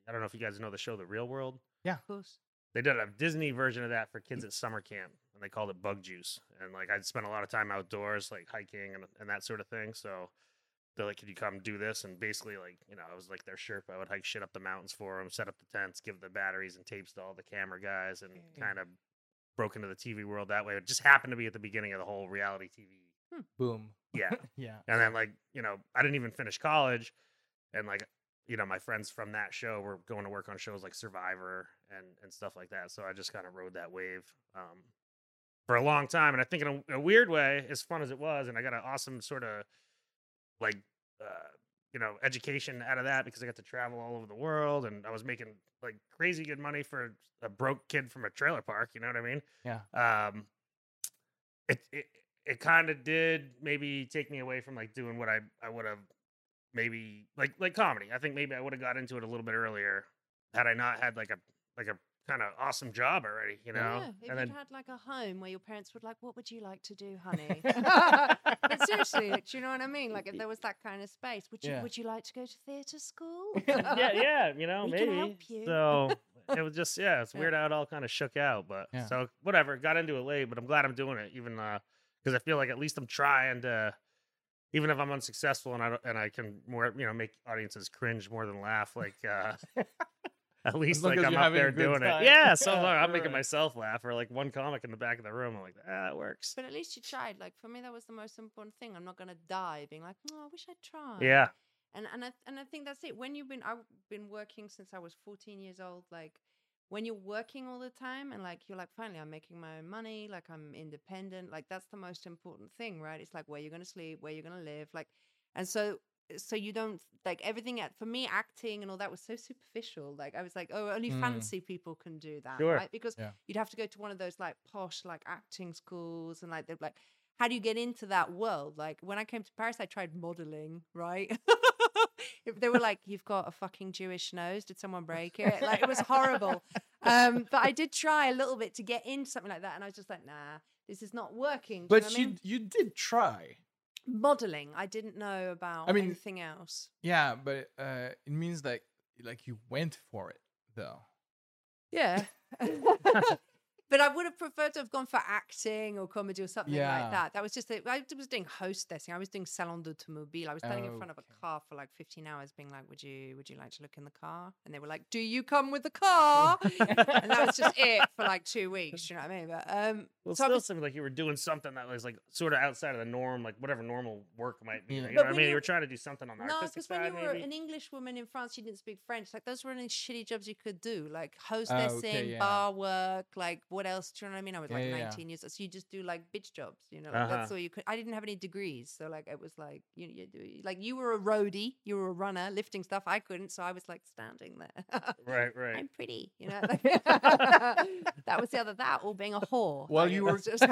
I don't know if you guys know the show The Real World. Of course. they did a Disney version of that for kids at summer camp, and they called it Bug Juice. And like I'd spent a lot of time outdoors, like hiking and and that sort of thing. So they're like, "Could you come do this?" And basically, like you know, I was like their Sherpa. I would hike shit up the mountains for them, set up the tents, give the batteries and tapes to all the camera guys, and Okay. kind of broke into the TV world that way. It just happened to be at the beginning of the whole reality TV. Boom. Yeah. Yeah. And then like, you know, I didn't even finish college and like, you know, my friends from that show were going to work on shows like Survivor and and stuff like that. So I just kind of rode that wave um for a long time and I think in a, a weird way, as fun as it was and I got an awesome sort of like uh you know, education out of that because I got to travel all over the world and I was making like crazy good money for a broke kid from a trailer park, you know what I mean? Yeah. um it it, it kind of did maybe take me away from like doing what i i would have maybe like like comedy i think maybe i would have got into it a little bit earlier had i not had like a like a kind of awesome job already you know Yeah, if and you'd then had like a home where your parents would like, what would you like to do, honey? but seriously, like, do you know what I mean? Like, if there was that kind of space, would you Yeah. would you like to go to theatre school? yeah yeah you know We can maybe help you. so it was just yeah it's weird how it all kind of shook out but Yeah. so whatever got into it late but i'm glad i'm doing it even uh because i feel like at least i'm trying to even if i'm unsuccessful and i don't, and i can more you know make audiences cringe more than laugh like uh at least like i'm you're up there doing time. it yeah so Yeah, far i'm making right. myself laugh or like one comic in the back of the room i'm like ah that works but at least you tried. Like for me, that was the most important thing. I'm not gonna die being like, oh, I wish I'd tried. yeah and and I and I think that's it. When you've been, I've been working since I was 14 years old. Like when you're working all the time, and like you're like, finally, I'm making my own money. Like I'm independent. Like that's the most important thing, right? It's like where you're gonna sleep, where you're gonna live. Like, and so so you don't like everything. At for me, acting and all that was so superficial. Like I was like, oh, only Mm. fancy people can do that, Sure. right? Because Yeah. you'd have to go to one of those like posh like acting schools, and like they're like how do you get into that world? Like when I came to Paris, I tried modeling, right? They were like, "You've got a fucking Jewish nose. Did someone break it?" Like it was horrible. Um, but I did try a little bit to get into something like that, and I was just like, "Nah, this is not working." Do you know But I you mean? you did try. Modeling, I didn't know about I mean- anything else. Yeah, but uh, it means like like you went for it though. Yeah. but I would have preferred to have gone for acting or comedy or something Yeah. like that. That was just, a, I was doing hostessing. I was doing salon d'automobile. I was standing in front of a car for like 15 hours being like, would you, would you like to look in the car? And they were like, do you come with the car? and that was just it for like two weeks. You know what I mean? But, um, well it so still was- seemed like you were doing something that was like sort of outside of the norm like whatever normal work might be Yeah. you know But what i mean you you- were trying to do something on the artistic side. No, because when you were maybe an English woman in France, you didn't speak French. Like those were only shitty jobs you could do, like Oh, hostessing, yeah. bar work. Like what else? Do you know what I mean? I was like yeah, yeah. 19 years, old, so you just do like bitch jobs. You know, like that's Uh-huh. all you could. I didn't have any degrees, so like it was like you, you do like you were a roadie, you were a runner, lifting stuff. I couldn't, so I was like standing there. right right I'm pretty, you know. like- that was the other that, or being a whore. Well, Like, you were just-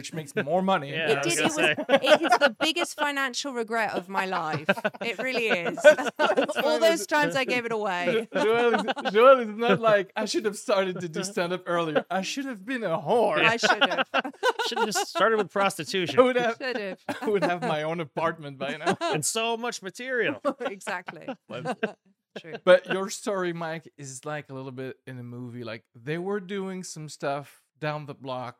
Which makes more money. Yeah, it did. It was. It is the biggest financial regret of my life. It really is. All those times I gave it away. Joel is, Joel is not like I should have started to do stand up earlier. I should have been a whore. I should have. should have just started with prostitution I would have Should have. I would have my own apartment by now. and so much material exactly. True. But your story, Mike, is like a little bit in a movie. Like they were doing some stuff down the block,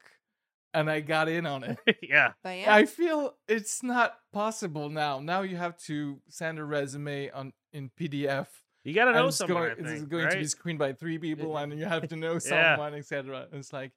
and I got in on it. yeah But yeah, I feel it's not possible now. Now you have to send a resume on in PDF. you gotta and know it's someone going, I think, it's going to be screened by three people, and you have to know Yeah. someone, etc. It's like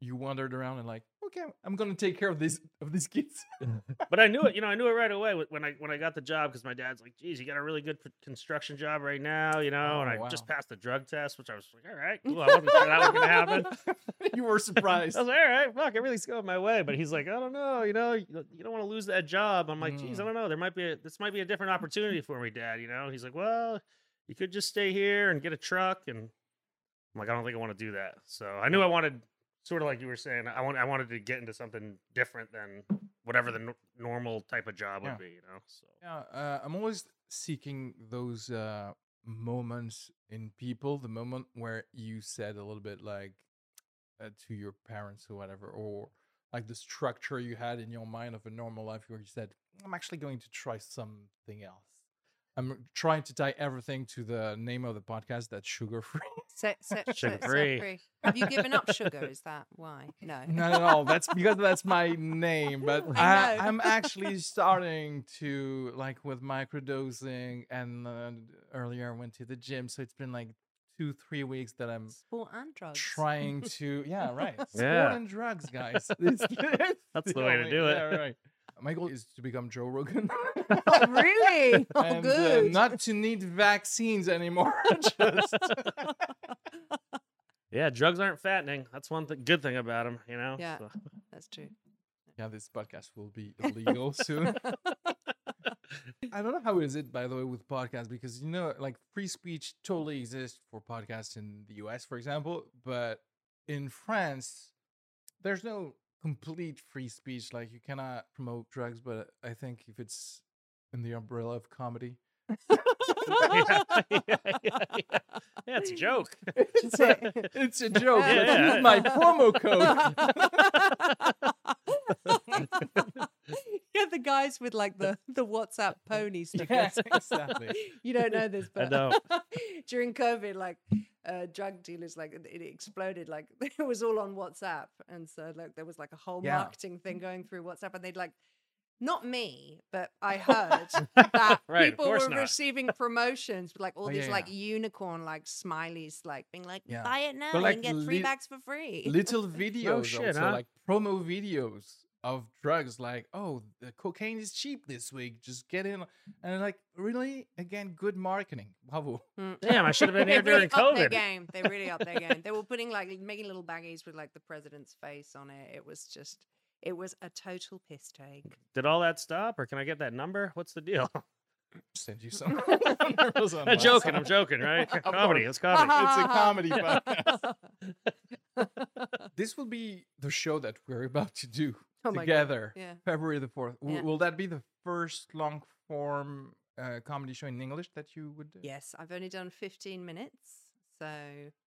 you wandered around and like, okay, I'm gonna take care of these of these kids. but I knew it. You know, I knew it right away when I when I got the job because my dad's like, "Geez, you got a really good construction job right now," you know. and Oh, I just passed the drug test, which I was like, "All right, cool." I wasn't sure that was gonna happen. you were surprised. I was like, "All right, fuck, everything's going my way." But he's like, "I don't know, you know, you, you don't want to lose that job." I'm like, "Geez, I Mm. don't know. There might be a, this might be a different opportunity for me, Dad." You know, he's like, "Well, you could just stay here and get a truck." And I'm like, "I don't think I want to do that." So I knew I wanted, sort of like you were saying, I want I wanted to get into something different than whatever the nor- normal type of job would Yeah. be. You know, so. Yeah, uh, I'm always seeking those uh, moments in people. The moment where you said a little bit like uh, to your parents or whatever, or like the structure you had in your mind of a normal life, where you said, "I'm actually going to try something else." I'm trying to tie everything to the name of the podcast. That's sugar free. Set, set, set, set Sugar-free. Have you given up sugar? Is that why? No. Not at all. That's because that's my name. But I I, I'm actually starting to like with microdosing, and uh, earlier I went to the gym, so it's been like two, three weeks that I'm Sport and drugs. trying to. Yeah, right. Sport Yeah. and drugs, guys. It's- it's That's the way to do it. Yeah, right. My goal is to become Joe Rogan. Oh, really? Oh, and uh, good. not to need vaccines anymore. Just Yeah, drugs aren't fattening. That's one th- good thing about them, you know. Yeah. So- That's true. yeah, this podcast will be illegal soon. I don't know how is it by the way with podcasts because you know like free speech totally exists for podcasts in the US for example, but in France there's no complete free speech like you cannot promote drugs but I think if it's in the umbrella of comedy yeah, yeah, yeah, yeah. Yeah, it's a joke. it's a, it's a joke but Yeah. use my promo code yeah, the guys with like the the WhatsApp pony yeah, stickers. exactly you don't know this, but don't. during COVID, like uh, drug dealers, like it it exploded. Like it was all on WhatsApp, and so like there was like a whole Yeah. marketing thing going through WhatsApp, and they'd like. Not me, but I heard that Right, people were not. receiving promotions with like all Oh, these yeah, like yeah. unicorn like smileys, like being like, Yeah. "Buy it now, But, you like, can get three lit- bags for free." little videos oh, shit, also huh? like promo videos of drugs like oh the cocaine is cheap this week just get in and like really again good marketing bravo Mm. Damn, I should have been they here really during upped their COVID. game. They really upped their game. They were putting like making little baggies with like the president's face on it. It was just, it was a total piss take. Did all that stop, or can I get that number? What's the deal? send you some I'm joking. WhatsApp. I'm joking, right? Comedy. It's comedy. It's a comedy podcast. this will be the show that we're about to do Oh together yeah. february the 4th W- Yeah. will that be the first long form uh, comedy show in english that you would do yes, I've only done 15 minutes. So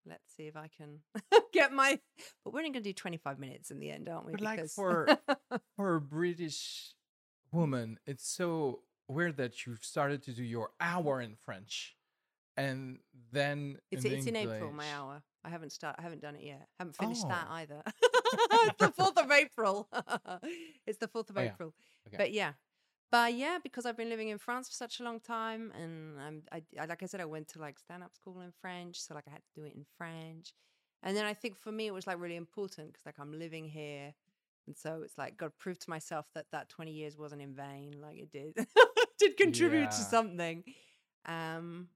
let's see if I can get my. But we're only going to do 25 minutes in the end, aren't we? But, like, Because- for- for a British woman, it's so weird that you've started to do your hour in French, and then It's in it's in April, my hour. I haven't start. I haven't done it yet. I Haven't finished that Oh. either. it's the fourth of April. it's the fourth of Oh, yeah. April. Okay. But yeah, but yeah, because I've been living in France for such a long time, and I'm, I, I like I said, I went to like stand up school in French, so like I had to do it in French. And then I think for me it was like really important because like I'm living here, and so it's like got to prove to myself that that 20 years wasn't in vain. Like it did, did contribute to something. Um,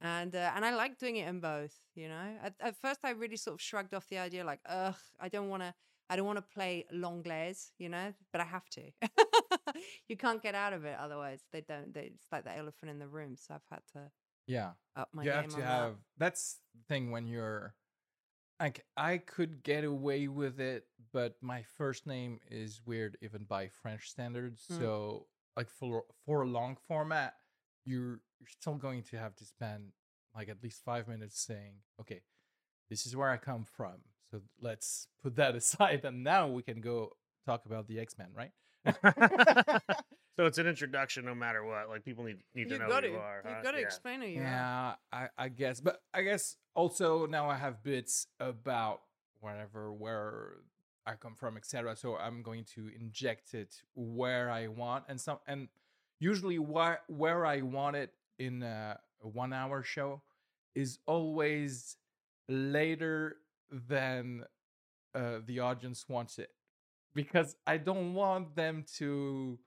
and uh, and I like doing it in both. You know, at, at first I really sort of shrugged off the idea, like, ugh, I don't want to, I don't want to play l'anglaise, you know, but I have to. you can't get out of it otherwise. They don't. They, it's like the elephant in the room. So I've had to Yeah, up my you have to have. That's the thing when you're. Like I could get away with it, but my first name is weird even by French standards. Mm. So like for for a long format, you're you're still going to have to spend like at least five minutes saying, okay, this is where I come from. So let's put that aside, and now we can go talk about the X Men, right? so it's an introduction, no matter what. Like people need need to You've know got who you are. You've got to Yeah. explain who you are. Yeah, I, I guess. But I guess also now I have bits about whatever where I come from, etc. So I'm going to inject it where I want, and some and usually where where I want it in a, one hour show is always later than uh, the audience wants it because I don't want them to.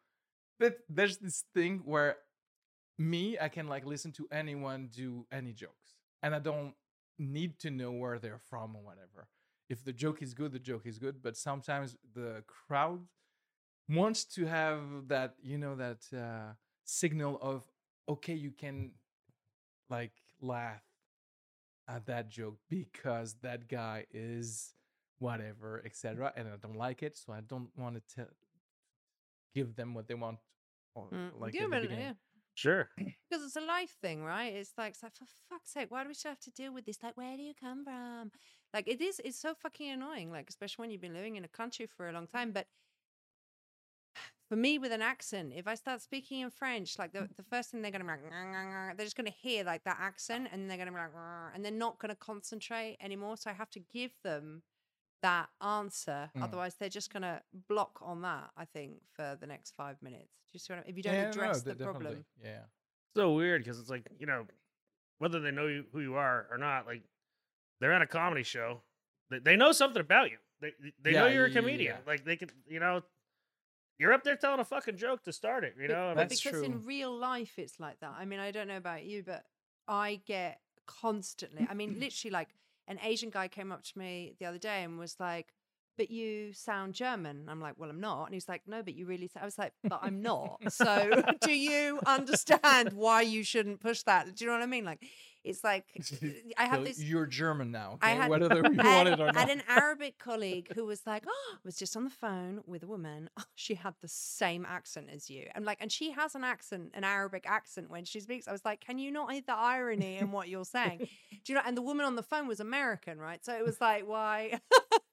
But there's this thing where me, I can like listen to anyone do any jokes, and I don't need to know where they're from or whatever. If the joke is good, the joke is good. But sometimes the crowd wants to have that, you know, that uh, signal of okay, you can like laugh at that joke because that guy is whatever, etc. And I don't like it, so I don't want to tell, give them what they want. Or, Mm, like yeah, at the but, beginning. yeah. Sure. Because it's a life thing, right? It's like, it's like, for fuck's sake, why do we still have to deal with this? Like, where do you come from? Like, it is, it's so fucking annoying, like, especially when you've been living in a country for a long time. But for me with an accent, if I start speaking in French, like the, the first thing they're gonna be like, "Ngah, ngah, ngah," they're just gonna hear like that accent, and they're gonna be like, "Ngah," and they're not gonna concentrate anymore. So I have to give them that answer, Mm. otherwise they're just gonna block on that. I think for the next five minutes. Do you see what I mean? If you don't Yeah, address de- the problem. Yeah. so weird because it's like you know whether they know you, who you are or not like they're at a comedy show they, they know something about you they, they know you're a yeah, yeah, comedian yeah. like they could you know you're up there telling a fucking joke to start it you But- know I mean, That's because true. in real life it's like that. I mean, I don't know about you, but I get constantly. I mean, literally, like an Asian guy came up to me the other day and was like, "But you sound German." I'm like, "Well, I'm not." And he's like, "No, but you really." Sound. I was like, "But I'm not." So, do you understand why you shouldn't push that? Do you know what I mean? Like, it's like uh, I have this. You're German now, I had- whether you I want had, it or I not. had an Arabic colleague who was like, oh, was just on the phone with a woman. Oh, she had the same accent as you. And like, and she has an accent, an Arabic accent when she speaks. I was like, can you not hit the irony in what you're saying? Do you know? And the woman on the phone was American, right? So it was like, why?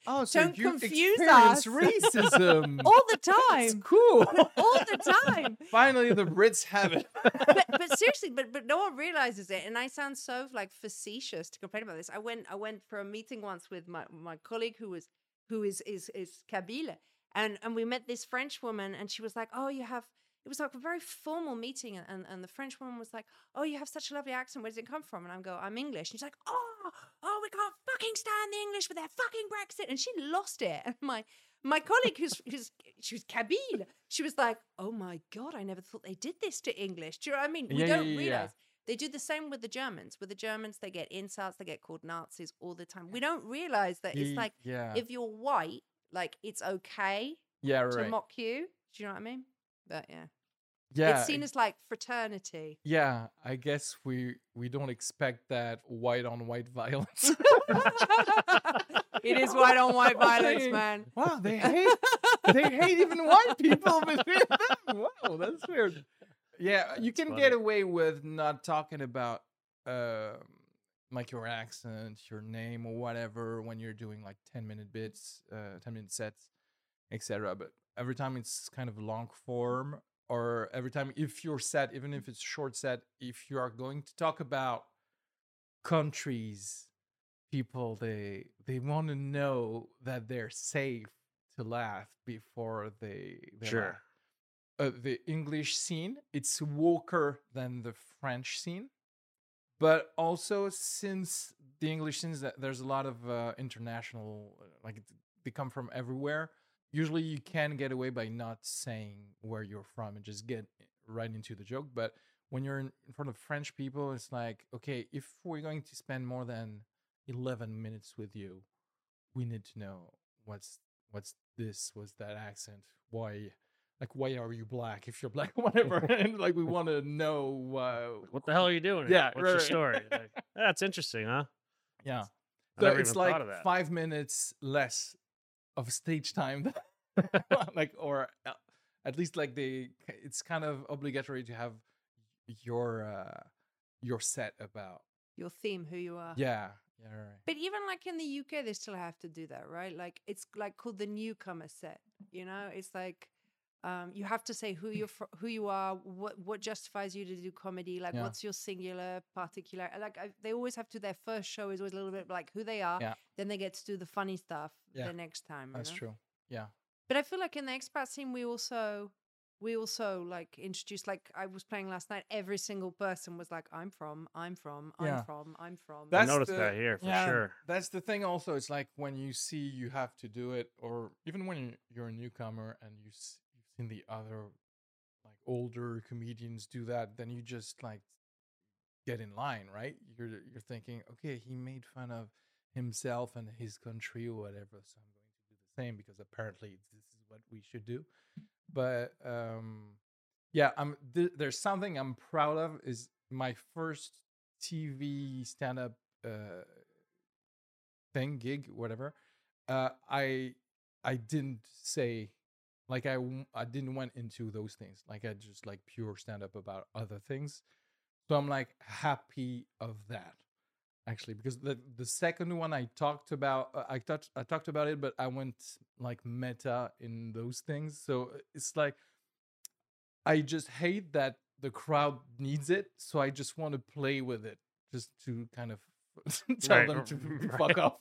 oh, so don't you confuse us. racism. All the time. It's cool. All the time. Finally, the Brits have it. but, but seriously, but but no one realizes it, and I sound so like facetious to complain about this. I went I went for a meeting once with my my colleague who was who is is is Kabyle, and and we met this French woman, and she was like, "Oh, you have." It was like a very formal meeting, and, and the French woman was like, "Oh, you have such a lovely accent. Where does it come from?" And I'm go, "I'm English." And she's like, "Oh, oh, we can't fucking stand the English with their fucking Brexit." And she lost it. And my my colleague, who's who's she was Kabyle, she was like, "Oh my god, I never thought they did this to English." Do you know what I mean? We Yeah, don't yeah, yeah. They do the same with the Germans. With the Germans, they get insults, they get called Nazis all the time. We don't realize that it's like yeah, if you're white, like it's okay yeah, to mock you. Do you know what I mean? But yeah, yeah, it's seen as like fraternity. yeah. I guess we we don't expect that white on white violence. it is white on white violence, man. Wow, they hate they hate even white people between them. Wow, that's weird. Yeah, you That's can get away with not talking about um like your accent, your name, or whatever when you're doing like ten minute bits, uh, ten minute sets, etc. But every time it's kind of long form, or every time if you're set, even if it's short set, if you are going to talk about countries, people they they want to know that they're safe to laugh before they, they Sure. laugh. Uh, the English scene it's woker than the French scene, but also since the English scene there's a lot of uh, international uh, like they come from everywhere. Usually you can get away by not saying where you're from and just get right into the joke. But when you're in front of French people, it's like, okay, if we're going to spend more than 11 minutes with you, we need to know what's what's this, what's that accent, why, like, why are you black if you're black, whatever, and like we want to know. Uh, what the hell are you doing Yeah, what's right, your story Like, that's interesting huh yeah, so it's like thought of that. five minutes less of stage time, like, or uh, at least like they, it's kind of obligatory to have your uh your set about. Your theme, who you are. Yeah, yeah, right. But even like in the UK, they still have to do that, right? Like it's like called the newcomer set. You know, it's like um, you have to say who you're fr- who you are, what what justifies you to do comedy, like Yeah. what's your singular particular. Like I, they always have to. Their first show is always a little bit like who they are. Yeah. Then they get to do the funny stuff Yeah, the next time. That's know? true. Yeah. But I feel like in the expat scene, we also we also like introduced like I was playing last night. Every single person was like, "I'm from, I'm from, I'm Yeah. from, I'm from." I noticed that here, for sure. That's the thing. Also, it's like when you see you have to do it, or even when you- you're a newcomer and you s- you've seen the other like older comedians do that, then you just like get in line, right? You're you're thinking, okay, he made fun of himself and his country or whatever, so I'm going to do the same because apparently this is what we should do. But um, yeah, I'm th- there's something I'm proud of is my first TV stand up uh, thing, gig, whatever. Uh, I I didn't say like I I didn't went into those things. Like I just like pure stand up about other things. So I'm like happy of that actually because the the second one I talked about uh, I talked I talked about it but I went like meta in those things. So it's like I just hate that the crowd needs it, so I just want to play with it, just to kind of tell Right, them to right. fuck off.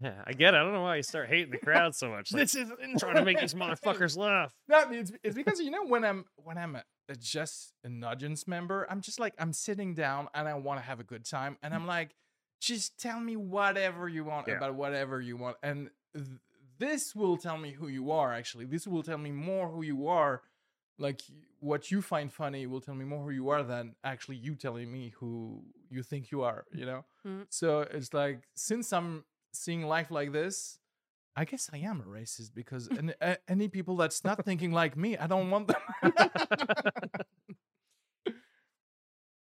Yeah, I get it. I don't know why you start hating the crowd so much. Like, This is trying to make these motherfuckers laugh. No, it's, it's because you know when I'm when I'm a, a just an audience member, I'm just like I'm sitting down and I want to have a good time, and I'm like, just tell me whatever you want Yeah. about whatever you want, and th- this will tell me who you are. Actually, this will tell me more who you are. Like what you find funny will tell me more who you are than actually you telling me who you think you are. You know. Mm. So it's like since I'm seeing life like this, I guess I am a racist because any, any people that's not thinking like me, I don't want them.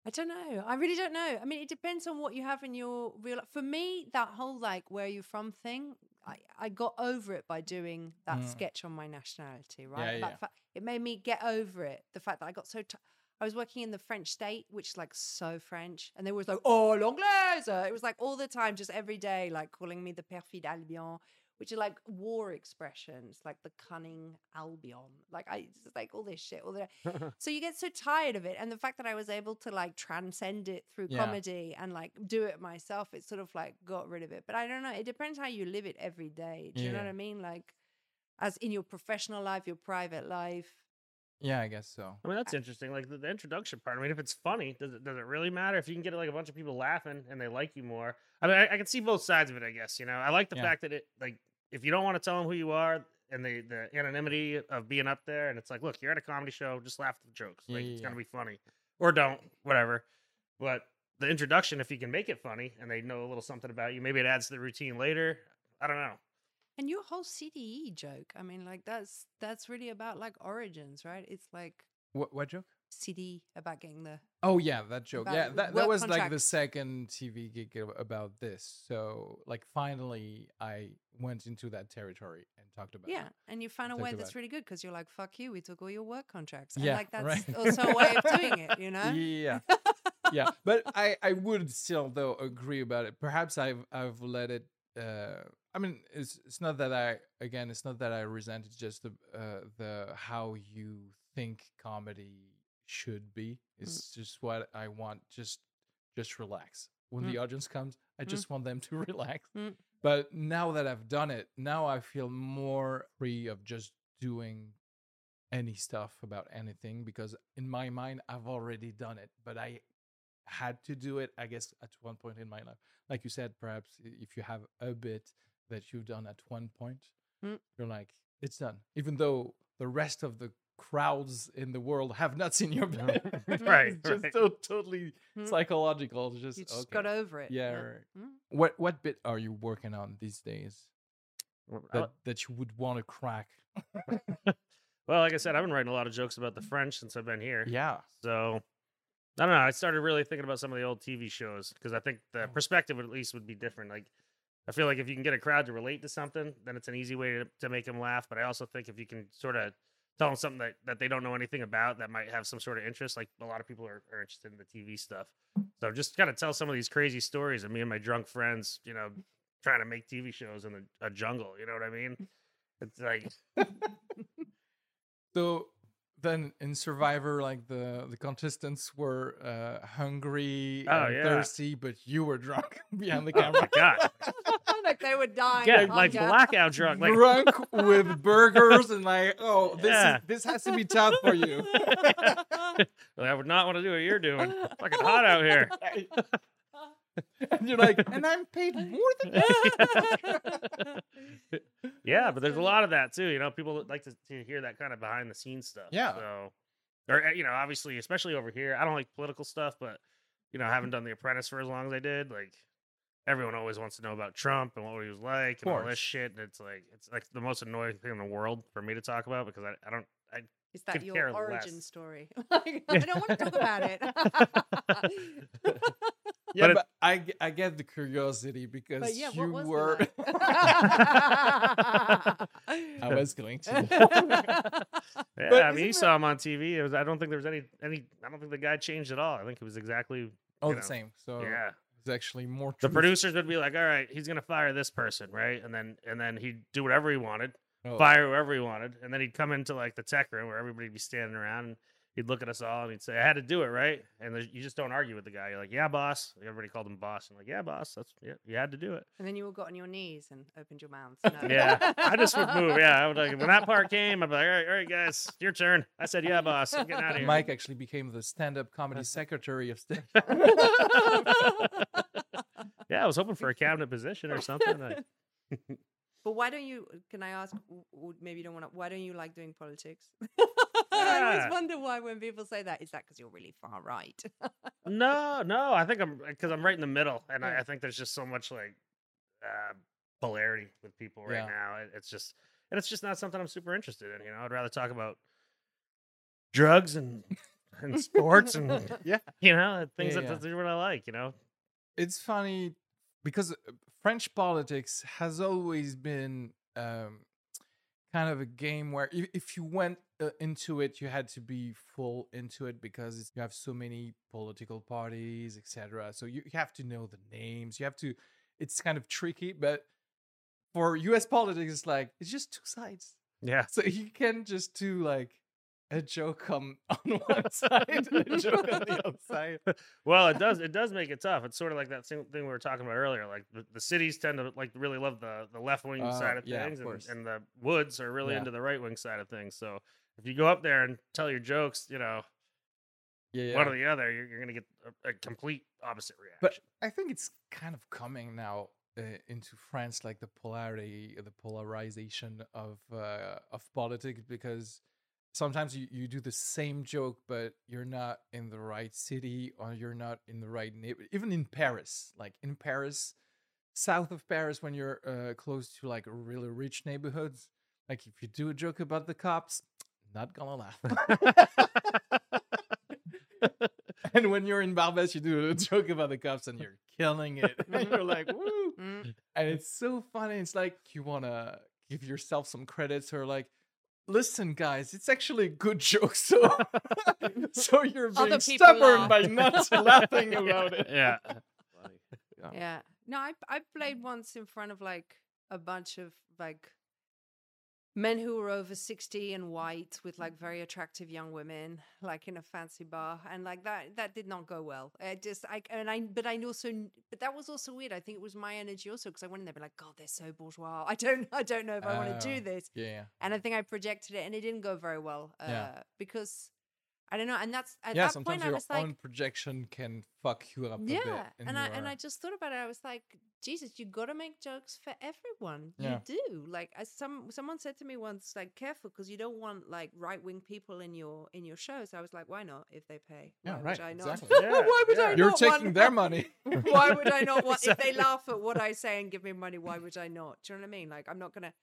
I don't know. I really don't know. I mean, it depends on what you have in your real. life For me, that whole like "where you from" thing, I, I got over it by doing that Mm. sketch on my nationality. Right, Yeah, yeah. fact- it made me get over it. The fact that I got so. T- I was working in the French state, which is like so French, and they were like, "Oh, l'anglaise!" It was like all the time, just every day, like calling me the perfide Albion, which are like war expressions, like the cunning Albion. Like I just like all this shit all the so you get so tired of it and the fact that i was able to like transcend it through Yeah. comedy and like do it myself it sort of like got rid of it but i don't know it depends how you live it every day do you know what i mean like as in your professional life your private life yeah, I guess so. I mean, that's interesting. Like the, the introduction part. I mean, if it's funny, does it does it really matter? If you can get like a bunch of people laughing and they like you more, I mean, I, I can see both sides of it. I guess you know, I like the Yeah. fact that it like if you don't want to tell them who you are and the the anonymity of being up there, and it's like, look, you're at a comedy show, just laugh at the jokes. Like yeah, it's gonna be funny, or don't, whatever. But the introduction, if you can make it funny and they know a little something about you, maybe it adds to the routine later. I don't know. And your whole cde joke i mean like that's that's really about like origins right it's like What, what joke? cd about getting the Oh yeah, that joke. Yeah, that, that was like the second TV gig about this. So like finally, I went into that territory and talked about. yeah it. and you found a way that's really good because you're like fuck you we took all your work contracts and Yeah, like that's right. also a way of doing it you know Yeah. yeah but i i would still though agree about it perhaps i've i've let it uh i mean it's it's not that i again it's not that i resent it's just the uh the how you think comedy should be it's just what i want just just relax when Mm. the audience comes i Mm. just want them to relax Mm. but now that i've done it now i feel more free of just doing any stuff about anything because in my mind I've already done it, but I had to do it, I guess, at one point in my life. Like you said, perhaps if you have a bit that you've done at one point, Mm. you're like, it's done. Even though the rest of the crowds in the world have not seen your bit. Right, it's just right. so totally Mm. psychological. Just, you just okay. got over it Yeah, right. Mm. What what bit are you working on these days that, that you would want to crack? Well, like I said, I've been writing a lot of jokes about the French since I've been here. Yeah. So I don't know. I started really thinking about some of the old TV shows because I think the Oh. perspective at least would be different. Like I feel like if you can get a crowd to relate to something, then it's an easy way to, to make them laugh. But I also think if you can sort of tell them something that, that they don't know anything about that might have some sort of interest, like a lot of people are, are interested in the TV stuff. So just kind of tell some of these crazy stories of me and my drunk friends, you know, trying to make TV shows in a, a jungle. You know what I mean? It's like So then in Survivor, like the the contestants were uh, hungry Oh, and yeah. thirsty, but you were drunk behind the Oh my camera. God. like they were dying. yeah, like hunger. blackout drunk. Like drunk with burgers and like, oh, this Yeah. is this has to be tough for you. Like, I would not want to do what you're doing. It's Fucking hot out here. and you're like, and I'm paid more than that. Yeah, but there's a lot of that too. You know, people like to, to hear that kind of behind the scenes stuff. Yeah. So, or uh, you know, obviously, especially over here, I don't like political stuff, but you know, I haven't done The Apprentice for as long as I did. Like, everyone always wants to know about Trump and what he was like and all this shit. And it's like, it's like the most annoying thing in the world for me to talk about because I, I don't, I Is that your origin less. story? Like, I don't want to talk about it. Yeah, But but I, I get the curiosity because yeah, you were. I was going to. Yeah, But I mean, you saw him on TV. It was. I don't think there was any any. I don't think the guy changed at all. I think it was exactly. Oh, the know, same. So Yeah. it's actually more. The truth. producers would be like, "All right, he's gonna fire this person, right?" And then and then he'd do whatever he wanted. Oh. fire whoever he wanted, and then he'd come into like the tech room where everybody'd be standing around, and he'd look at us all and he'd say, "I had to do it, right?" And you just don't argue with the guy. You're like, "Yeah, boss." Everybody called him boss, and like, "Yeah, boss." That's yeah, you had to do it. And then you all got on your knees and opened your mouths. No. Yeah, I just would move. Yeah, I would like when that part came, I'd be like, "All right, all right, guys, your turn." I said, "Yeah, boss." I'm getting out of here. Mike actually became the stand-up comedy secretary of state. Yeah, I was hoping for a cabinet position or something. like- But why don't you? Can I ask? w- w- Maybe you don't want to. Why don't you like doing politics? I Ah. always wonder why when people say that. Is that because you're really far right? No, no, I think I'm because I'm right in the middle, and I, I think there's just so much like uh, polarity with people right Yeah. now. It, it's just, and it's just not something I'm super interested in. You know, I'd rather talk about drugs and and sports and yeah, you know things Yeah, that yeah. that's what I like. You know, it's funny because uh, French politics has always been um, kind of a game where if, if you went uh, into it, you had to be full into it because it's, you have so many political parties, etc. So you, you have to know the names. You have to. It's kind of tricky, but for U.S. politics, it's like it's just two sides. yeah, So you can just do like a joke on on one side, a joke on the other side. well, it does it does make it tough. It's sort of like that same thing we were talking about earlier. Like the, the cities tend to like really love the the left wing Uh, side of yeah, of things, and, and the woods are really Yeah. into the right wing side of things. So if you go up there and tell your jokes, you know, Yeah, one or the other, you're, you're gonna get a, a complete opposite reaction. But I think it's kind of coming now uh, into France, like the polarity, the polarization of uh, of politics, because sometimes you, you do the same joke, but you're not in the right city or you're not in the right neighborhood. Even in Paris, like in Paris, south of Paris, when you're uh, close to like really rich neighborhoods, like if you do a joke about the cops, not gonna laugh. and when you're in Barbès, you do a joke about the cops and you're killing it. and you're like, woo. Mm. And it's so funny. It's like you want to give yourself some credits or like, listen, guys, it's actually a good joke. So, so you're being stubborn laugh. by not laughing about it. yeah. Yeah. No, I I played mm. once in front of like a bunch of like men who were over 60 and white with like very attractive young women like in a fancy bar and like that that did not go well i just i and i but i also but that was also weird i think it was my energy also because i went in there and be like god they're so bourgeois i don't i don't know if i want to Oh, do this Yeah, yeah. and i think i projected it and it didn't go very well uh Yeah. because i don't know and that's at yeah, that sometimes point i was like own projection can fuck you up a bit. yeah and i and i just thought about it i was like jesus you gotta make jokes for everyone Yeah. you do like as some someone said to me once like careful because you don't want like right-wing people in your in your shows i was like why not if they pay Yeah, right, would i not exactly. Yeah, why would yeah. i You're not taking want- their money. why would i not want if they laugh at what i say and give me money why would i not do you know what i mean like i'm not gonna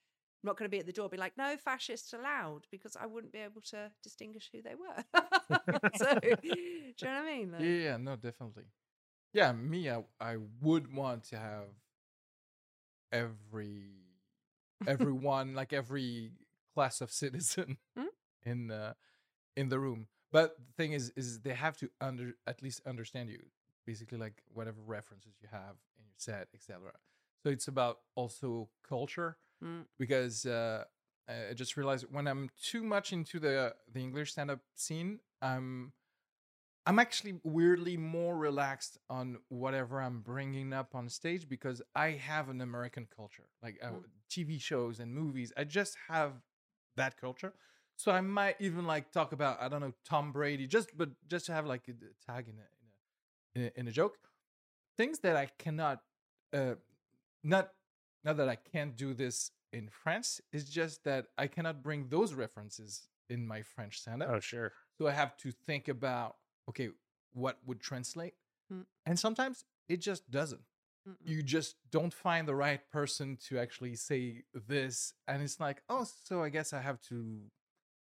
I'm not going to be at the door, be like, no fascists allowed, because I wouldn't be able to distinguish who they were. so, do you know what I mean? Like, Yeah, yeah, no, definitely. Yeah, me, I, I would want to have every everyone, like every class of citizen Hmm? in the in the room. But the thing is, is they have to under at least understand you, basically, like whatever references you have in your set, etc. So it's about also culture Mm. because uh, I just realized when I'm too much into the the English stand up scene, I'm I'm actually weirdly more relaxed on whatever I'm bringing up on stage because I have an American culture, like uh, Mm. TV shows and movies. I just have that culture, so I might even like talk about I don't know Tom Brady, just but just to have like a, a tag in a in a in a, joke, things that I cannot, uh, not not that I can't do this in France. It's just that I cannot bring those references in my French stand up. Oh, sure. So I have to think about okay, what would translate, Mm. and sometimes it just doesn't. Mm-mm. You just don't find the right person to actually say this, and it's like, oh, so I guess I have to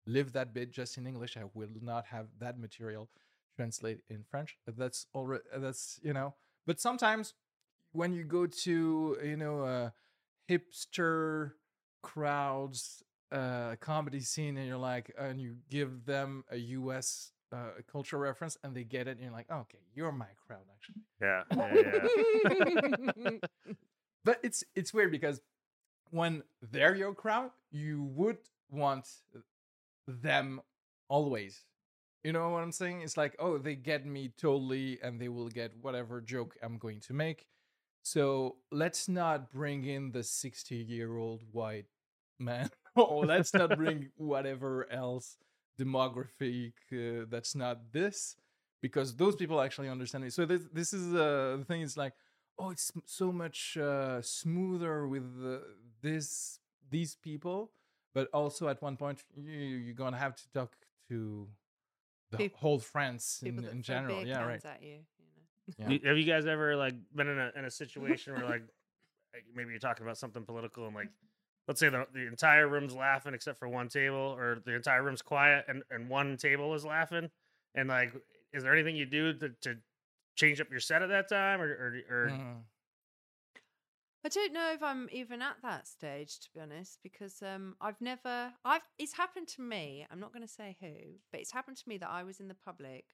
live that bit just in English. I will not have that material translate in French. That's already that's you know. But sometimes when you go to you know uh, hipster crowds uh comedy scene and you're like and you give them a us uh, cultural reference and they get it and you're like okay you're my crowd actually Yeah. yeah, yeah. but it's it's weird because when they're your crowd, you would want them always. You know what I'm saying? It's like, oh, they get me totally, and they will get whatever joke I'm going to make. So let's not bring in the 60 year old white man, or let's not bring whatever else demographic uh, that's not this, because those people actually understand it. So this this is uh, the thing. Is like, oh, it's so much uh, smoother with uh, this these people, but also at one point you, you're gonna have to talk to the Peop- whole France in, in general. Yeah, right. At you, you know. Yeah. Have you guys ever like been in a in a situation where like like, maybe you're talking about something political and like let's say the the entire room's laughing except for one table or the entire room's quiet and and one table is laughing and like is there anything you do to, to change up your set at that time or or, or Mm. I don't know if I'm even at that stage, to be honest, because um, I've never, I've, it's happened to me. I'm not going to say who, but it's happened to me that I was in the public,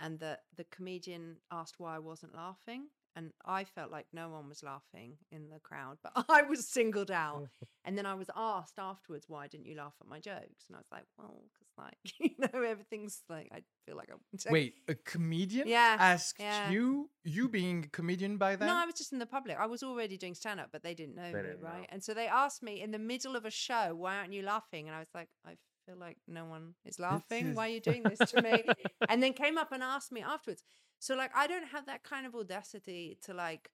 and that the comedian asked why I wasn't laughing, and I felt like no one was laughing in the crowd, but I was singled out. and then I was asked afterwards, "Why didn't you laugh at my jokes?" And I was like, "Well, because like you know everything's like I feel like I'm Wait, a comedian Yeah, asked yeah. you, you being a comedian by then? No, I was just in the public. I was already doing stand up, but they didn't know They me, didn't know. right? And so they asked me in the middle of a show, why aren't you laughing? And I was like, I feel like no one is laughing. Why are you doing this to me? and then came up and asked me afterwards. So like I don't have that kind of audacity to like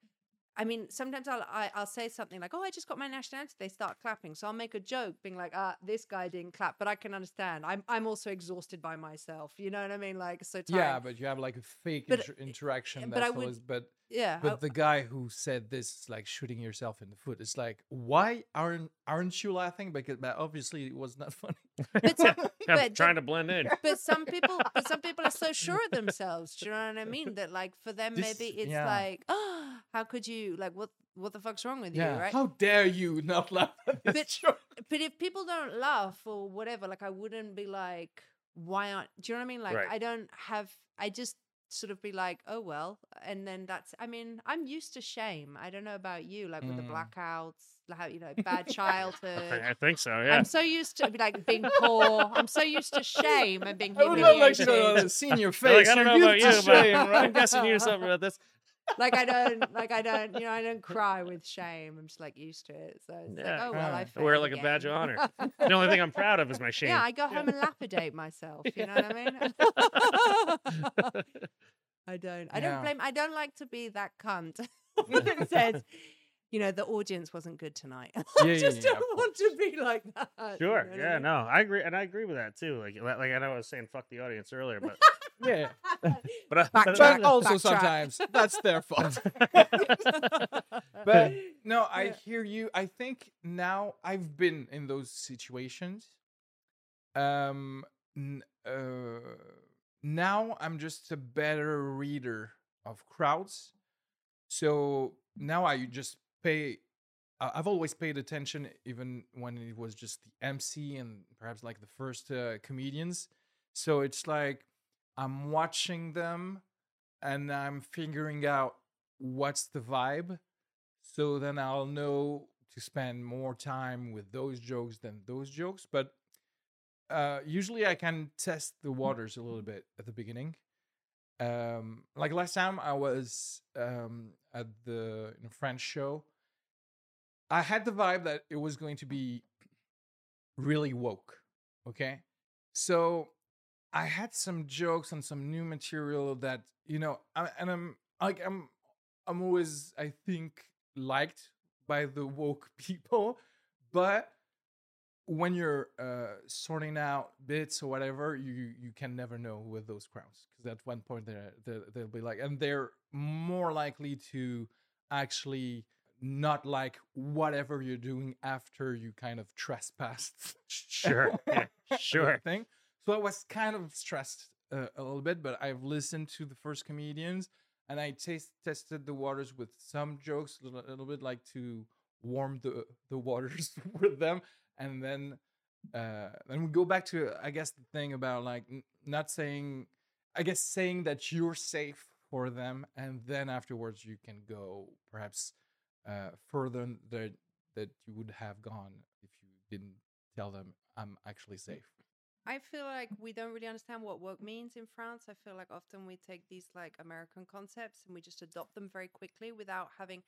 I mean, sometimes I'll I, I'll say something like, "Oh, I just got my nationality." They start clapping, so I'll make a joke, being like, "Ah, this guy didn't clap," but I can understand. I'm I'm also exhausted by myself. You know what I mean? Like so tired. yeah, but you have like a fake But, inter- interaction. but that's I would- always, but yeah. but I- the guy who said this is like shooting yourself in the foot. It's like, why aren't aren't you laughing? Because obviously it was not funny. But, some- I'm but trying to blend in. but some people but some people are so sure of themselves do you know what i mean? That like for them This- maybe it's yeah. like oh how could you like what what the fuck's wrong with yeah, you right? How dare you not laugh But- but if people don't laugh or whatever like i wouldn't be like why aren't do you know what i mean? Like Right. i don't have i just sort of be like oh well and then that's i mean i'm used to shame. I don't know about you like with the Mm. blackouts how you know bad childhood I think so yeah I'm so used to like being poor. I'm so used to shame and being I would love like humiliated. to see in your face. like, I don't know about you, used to but shame, I'm guessing you're something about this. like I don't like I don't you know I don't cry with shame. I'm just like used to it. So it's Yeah. like oh well I. I wear it failed like a badge of honor. The only thing I'm proud of is my shame. Yeah, I go home and lapidate myself. You know what I mean? I don't. I Yeah. don't blame. I don't like to be that cunt that says, you know, the audience wasn't good tonight. Yeah, I yeah, just yeah, don't of want to be like that. you Sure. know what I Yeah. mean? No, I agree, and I agree with that too. Like, like I know I was saying fuck the audience earlier, but Yeah, but, I- Backtrack. but but also backtrack. sometimes that's their fault. but no, I Yeah. hear you. I think now I've been in those situations. Um, n- uh, now I'm just a better reader of crowds. So now I just pay. I've always paid attention, even when it was just the MC and perhaps like the first uh, comedians. So it's like I'm watching them and I'm figuring out what's the vibe. So then I'll know to spend more time with those jokes than those jokes. But uh, usually I can test the waters a little bit at the beginning. Um, like last time I was um, at the in a French show, I had the vibe that it was going to be really woke. Okay. So I had some jokes and some new material that you know, I, and I'm like I'm I'm always I think liked by the woke people, but when you're uh, sorting out bits or whatever, you you can never know with those crowds because at one point they're, they're they'll be like, and they're more likely to actually not like whatever you're doing after you kind of trespassed sure, yeah, sure. thing. So I was kind of stressed uh, a little bit, but I've listened to the first comedians and I taste, tested the waters with some jokes, a little, a little bit like to warm the the waters with them, and then uh, then we go back to I guess the thing about like n- not saying, I guess saying that you're safe for them, and then afterwards you can go perhaps uh, further the that you would have gone if you didn't tell them I'm actually safe. I feel like we don't really understand what work means in France. I feel like often we take these like American concepts and we just adopt them very quickly without having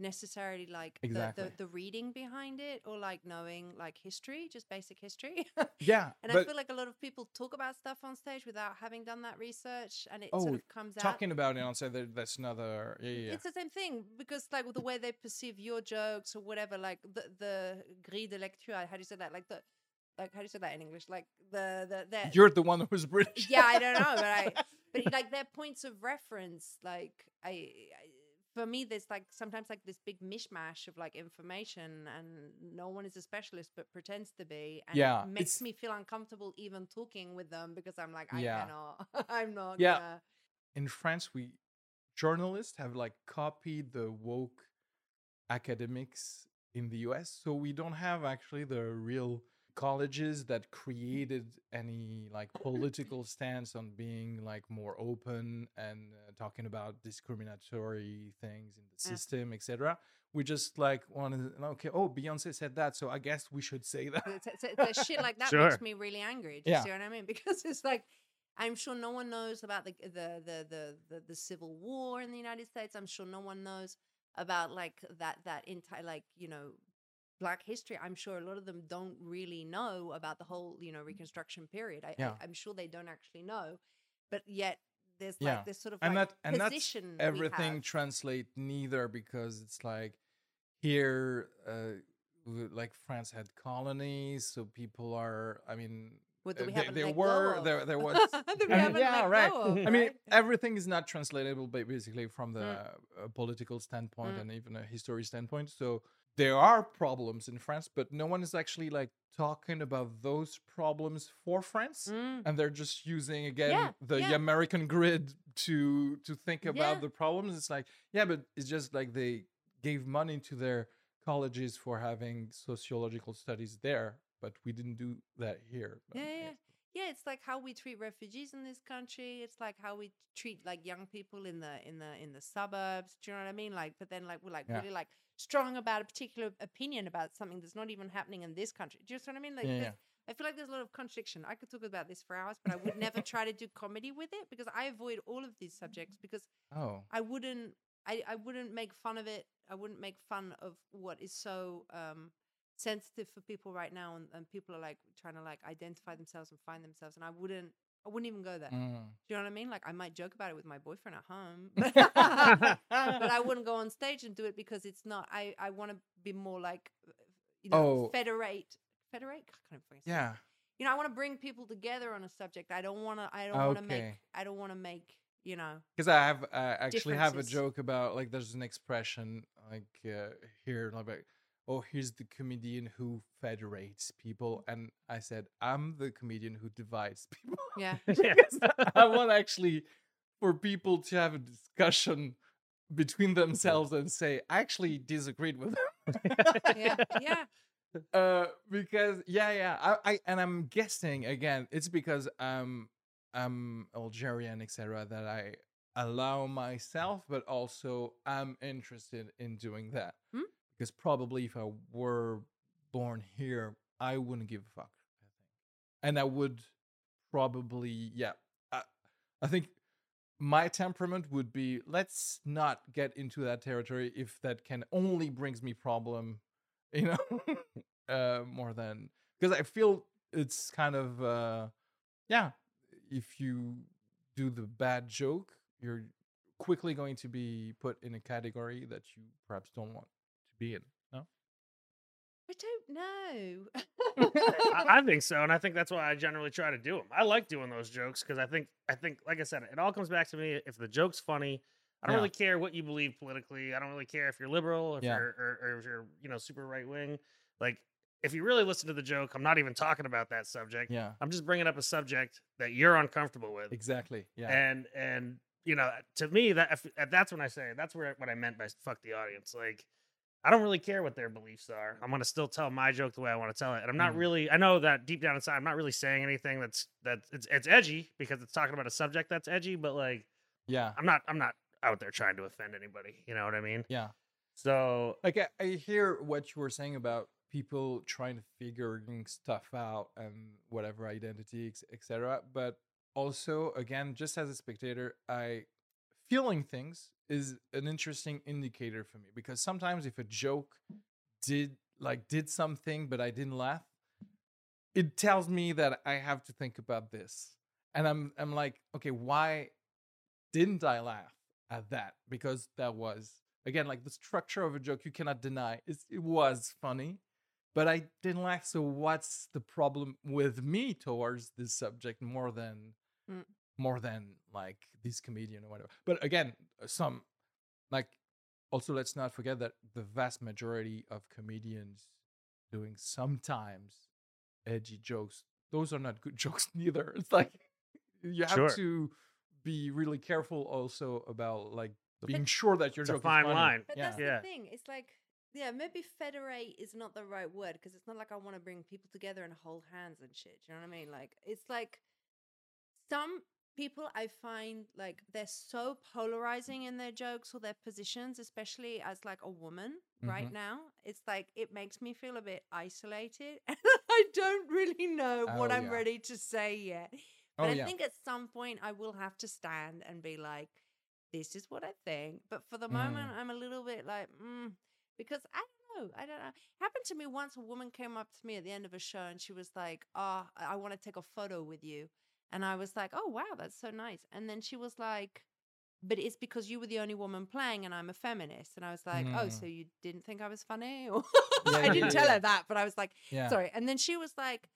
necessarily like the, Exactly. the, the reading behind it or like knowing like history, just basic history. Yeah, and I feel like a lot of people talk about stuff on stage without having done that research and it Oh, sort of comes out. talking about it on stage, that, that's another. Yeah, yeah, yeah. It's the same thing because like the way they perceive your jokes or whatever, like the the grille de lecture. How do you say that? Like the like how do you say that in English? Like the the the You're the one who's British. yeah, I don't know, but I but like their points of reference, like I, I for me, there's like sometimes like this big mishmash of like information, and no one is a specialist but pretends to be, and Yeah, it makes it's- me feel uncomfortable even talking with them because I'm like, I Yeah. cannot, I'm not. Yeah. gonna- in France, we journalists have like copied the woke academics in the US. So we don't have actually the real colleges that created any like political stance on being like more open and uh, talking about discriminatory things in the Yeah. system, etc. We just like wanted, okay, oh, Beyonce said that, so I guess we should say that. It's, it's, it's shit like that Sure. makes me really angry. Do you Yeah. see what I mean? Because it's like I'm sure no one knows about the the, the the the the Civil War in the United States. I'm sure no one knows about like that that entire like you know Black history. I'm sure a lot of them don't really know about the whole you know Reconstruction period. I, Yeah. I I'm sure they don't actually know, but yet there's like Yeah. this sort of and like that and that's position everything translate neither because it's like here uh like france had colonies so people are i mean What uh, we there, haven't there let go were there there was we I mean, yeah, right. of, i mean everything is not translatable ba- basically from the Mm. uh, political standpoint Mm. and even a history standpoint so there are problems in france but no one is actually like talking about those problems for france Mm. and they're just using again Yeah, the yeah. American grid to to think about Yeah. the problems. It's like yeah, but it's just like they gave money to their colleges for having sociological studies there, but we didn't do that here. But Yeah, yeah. Yeah it's like how we treat refugees in this country it's like how we treat like young people in the in the in the suburbs do you know what i mean like but then like we're like Yeah. really like strong about a particular opinion about something that's not even happening in this country do you know what i mean like Yeah, there's- i feel like there's a lot of contradiction i could talk about this for hours but i would never try to do comedy with it because i avoid all of these subjects because Oh, I wouldn't I, I wouldn't make fun of it. I wouldn't make fun of what is so um sensitive for people right now and, and people are like trying to like identify themselves and find themselves and I wouldn't I wouldn't even go there. mm. Do you know what I mean? Like I might joke about it with my boyfriend at home. But, I wouldn't go on stage and do it because it's not I, I want to be more like uh, you know Oh. federate federate I can't fucking say it. yeah, You know, I want to bring people together on a subject. I don't want to I don't want to make I don't want to make, you know, because I have I actually have a joke about like there's an expression like uh, here like oh here's the comedian who federates people and I said I'm the comedian who divides people. yeah. Yeah. Because I want actually for people to have a discussion between themselves and say, I actually disagreed with them. yeah, yeah. Uh, because yeah, yeah, I, I and I'm guessing again, it's because I'm I'm Algerian, etc. That I allow myself, but also I'm interested in doing that. Hmm? Because probably if I were born here, I wouldn't give a fuck. I think, and I would probably yeah. I, I think my temperament would be let's not get into that territory if that can only brings me problem you know uh more than because i feel it's kind of uh yeah if you do the bad joke you're quickly going to be put in a category that you perhaps don't want be in no I don't know. I, I think so, and I think that's why I generally try to do them. I like doing those jokes because I think I think, like I said, it all comes back to me. If the joke's funny, I don't Yeah. really care what you believe politically. I don't really care if you're liberal, if Yeah. you're or, or if you're you know super right wing. Like if you really listen to the joke, I'm not even talking about that subject. yeah I'm just bringing up a subject that you're uncomfortable with, exactly yeah and and you know to me that if- that's when I say that's where what I meant by fuck the audience. Like I don't really care what their beliefs are. I'm gonna still tell my joke the way I want to tell it, and I'm not Mm. really. I know that deep down inside, I'm not really saying anything that's that it's it's edgy because it's talking about a subject that's edgy, but like yeah I'm not I'm not out there trying to offend anybody. You know what I mean? yeah So Like I, I hear what you were saying about people trying to figuring stuff out and whatever identity, etc. But also, again, just as a spectator, I feeling things is an interesting indicator for me because sometimes if a joke did like did something but I didn't laugh, it tells me that I have to think about this. And I'm I'm like, okay, why didn't I laugh at that? Because that was again like the structure of a joke you cannot deny. It's, it was funny, but I didn't laugh. So what's the problem with me towards this subject more than Mm. More than like this comedian or whatever? But again, uh, some like also let's not forget that the vast majority of comedians doing sometimes edgy jokes those are not good jokes neither it's like you have Sure. to be really careful also about like But- being sure that your It's a joke fine is funny. line. But yeah that's Yeah. the thing. It's like, yeah, maybe federate is not the right word because it's not like I want to bring people together and hold hands and shit. Do you know what I mean? Like, it's like some people I find like they're so polarizing in their jokes or their positions, especially as like a woman right Mhm. now. It's like it makes me feel a bit isolated. I don't really know what Oh, I'm yeah. ready to say yet. But oh I yeah think at some point I will have to stand and be like, this is what I think. But for the moment, I'm a little bit like, mm, because I don't know. I don't know. It Happened to me once. A woman came up to me at the end of a show and she was like, oh, I want to take a photo with you. And I was like, oh, wow, that's so nice. And then she was like, but it's because you were the only woman playing and I'm a feminist. And I was like, oh, Mm. so you didn't think I was funny? Or Yeah, I didn't yeah, tell yeah. her that, but I was like, yeah sorry and then she was like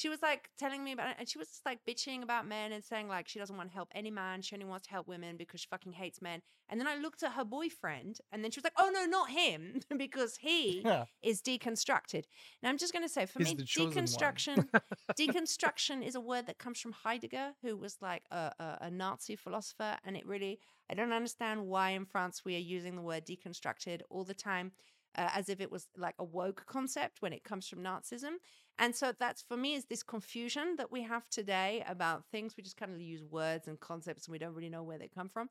she was like telling me about it and she was just like bitching about men and saying like she doesn't want to help any man she only wants to help women because she fucking hates men and then i looked at her boyfriend and then she was like oh no not him because he yeah is deconstructed now i'm just going to say for He's me the chosen one. deconstruction deconstruction is a word that comes from heidegger who was like a, a, a nazi philosopher and it really i don't understand why in france we are using the word deconstructed all the time uh, as if it was like a woke concept when it comes from Nazism. And so that's for me is this confusion that we have today about things. We just kind of use words and concepts and we don't really know where they come from.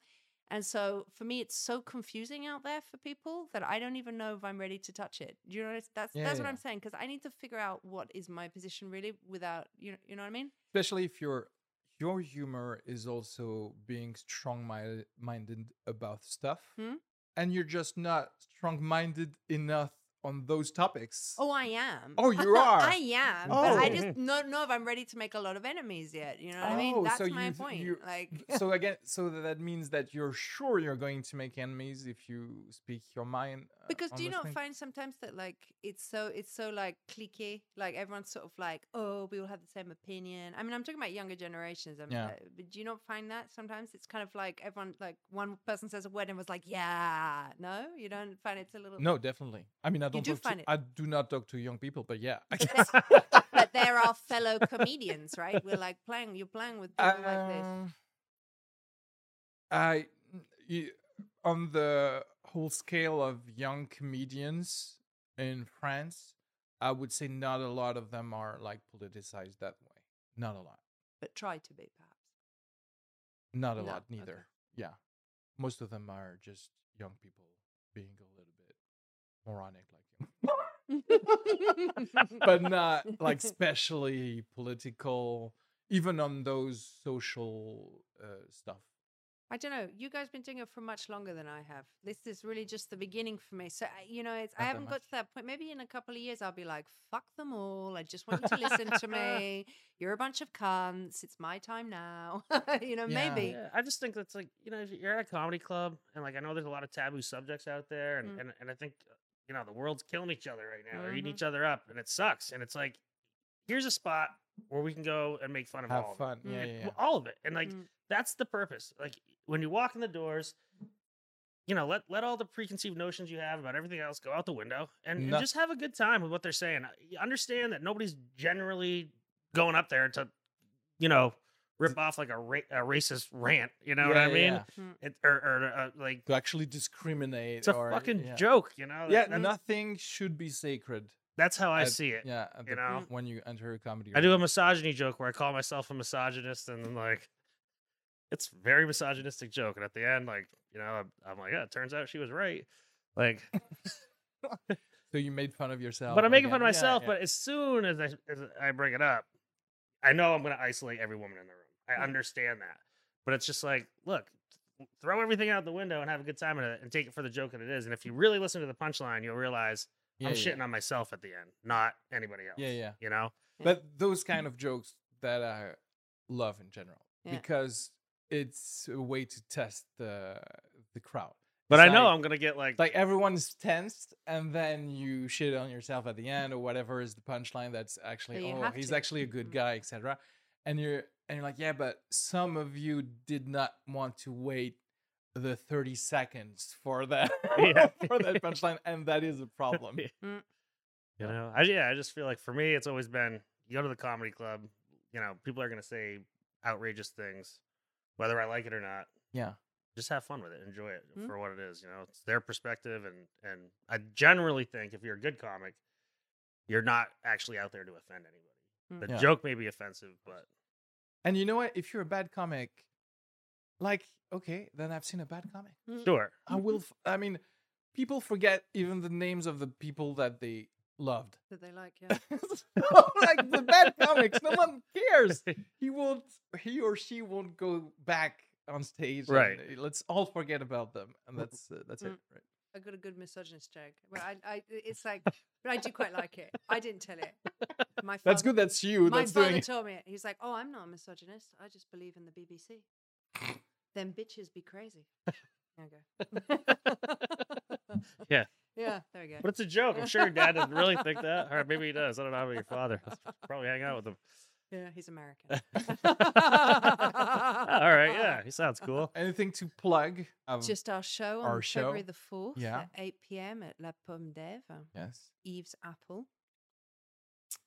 And so for me, it's so confusing out there for people that I don't even know if I'm ready to touch it. You know? That's that's, Yeah, what. I'm saying because I need to figure out what is my position really without you know you know what I mean. especially if your your humor is also being strong minded about stuff Hmm? and you're just not strong minded enough on those topics Oh, I am. Oh, you are? I am. But I Oh. just don't know if I'm ready to make a lot of enemies yet. You know what I mean? Oh, That's so my you- point. you- like, so again so that means that you're sure you're going to make enemies if you speak your mind because do you not things? find sometimes that like it's so it's so like cliquey like everyone's sort of like oh we all have the same opinion. I mean i'm talking about younger generations I mean, Yeah. uh, but do you not find that sometimes? It's kind of like everyone like one person says a word and was like yeah. No? You don't find it's a little no definitely. I mean i don't do talk find to, it- i do not talk to young people but yeah. But they're our fellow comedians right? We're like playing you're playing with people like this. I you, on the whole scale of young comedians in France, I would say not a lot of them are like politicized that way. Not a lot. but try to be perhaps Not a No, lot okay. neither. Yeah. Most of them are just young people being a little bit moronic like you. but not like especially political even on those social uh, stuff. I don't know. You guys been doing it for much longer than I have. This is really just the beginning for me. So you know, it's I haven't got to that point. Maybe in a couple of years, I'll be like, "Fuck them all. I just want you to listen to me. You're a bunch of cunts. It's my time now." you know, Yeah. maybe. Yeah, I just think that's like you know if you're at a comedy club and like I know there's a lot of taboo subjects out there and Mm. and, and I think uh, you know the world's killing each other right now. They're eating Mhm. each other up and it sucks. And it's like here's a spot where we can go and make fun of all Have of it. Yeah, And- yeah. all of it. And like Mm. that's the purpose. Like when you walk in the doors, you know, let let all the preconceived notions you have about everything else go out the window and, and just have a good time with what they're saying. You understand that nobody's generally going up there to, you know, rip off like a, ra- a racist rant. You know what I yeah, mean? yeah. It, or or uh, like To actually discriminate. it's a or, fucking yeah. joke. You know? Yeah, That- nothing should be sacred. that's how I at- see it. Yeah, you know? when you enter a comedy. I do a misogyny joke where I call myself a misogynist, and then like, it's a very misogynistic joke. And at the end, like, you know, I'm, I'm like, yeah, it turns out she was right. Like, So you made fun of yourself. but I'm making fun of again. Yeah, myself. yeah. But as soon as I as I bring it up, I know I'm going to isolate every woman in the room. I Yeah. understand that, but it's just like, look, throw everything out the window and have a good time it, and take it for the joke that it is. And if you really listen to the punchline, you'll realize yeah, I'm yeah. shitting on myself at the end, not anybody else. Yeah, yeah. You know, But those mm. kind of jokes that I love in general Yeah. because it's a way to test the the crowd. but It's I know like- I'm going to get like, like everyone's tensed and then you shit on yourself at the end or whatever is the punchline that's actually oh he's to. actually a good Mhm. guy etc and you're and you're like yeah but some of you did not want to wait the 30 seconds for that Yeah. for that punchline and that is a problem you know, I yeah, I just feel like for me, it's always been you go to the comedy club, you know, people are going to say outrageous things, whether I like it or not. yeah just have fun with it, enjoy it Mm. for what it is. You know, it's their perspective, and and I generally think if you're a good comic, you're not actually out there to offend anybody. Mm. The Yeah. joke may be offensive, but and you know what if you're a bad comic like okay then i've seen a bad comic sure, i will f- i mean people forget even the names of the people that they loved that they like. Yeah. like the bad comics, no one cares. He won't, he or she won't go back on stage. and, Right. uh, let's all forget about them, and that's uh, that's it. Mm. Right? I got a good misogynist joke. Well, I, I, it's like, but I do quite like it. I didn't tell it. My father, That's good. That's you. My That's father doing. it. told me it. He's like, "Oh, I'm not a misogynist. I just believe in the BBC. Them bitches be crazy." There you go. Yeah. Yeah. There we go. but it's a joke. I'm sure your dad doesn't really think that, or maybe he does. I don't know about your father. Probably hang out with him. Yeah, he's American. All right, yeah, he sounds cool. Anything to plug? Um, Just our show on Our show? February the 4th Yeah. at 8 p.m. at La Pomme d'Ève, yes. Eve's Apple.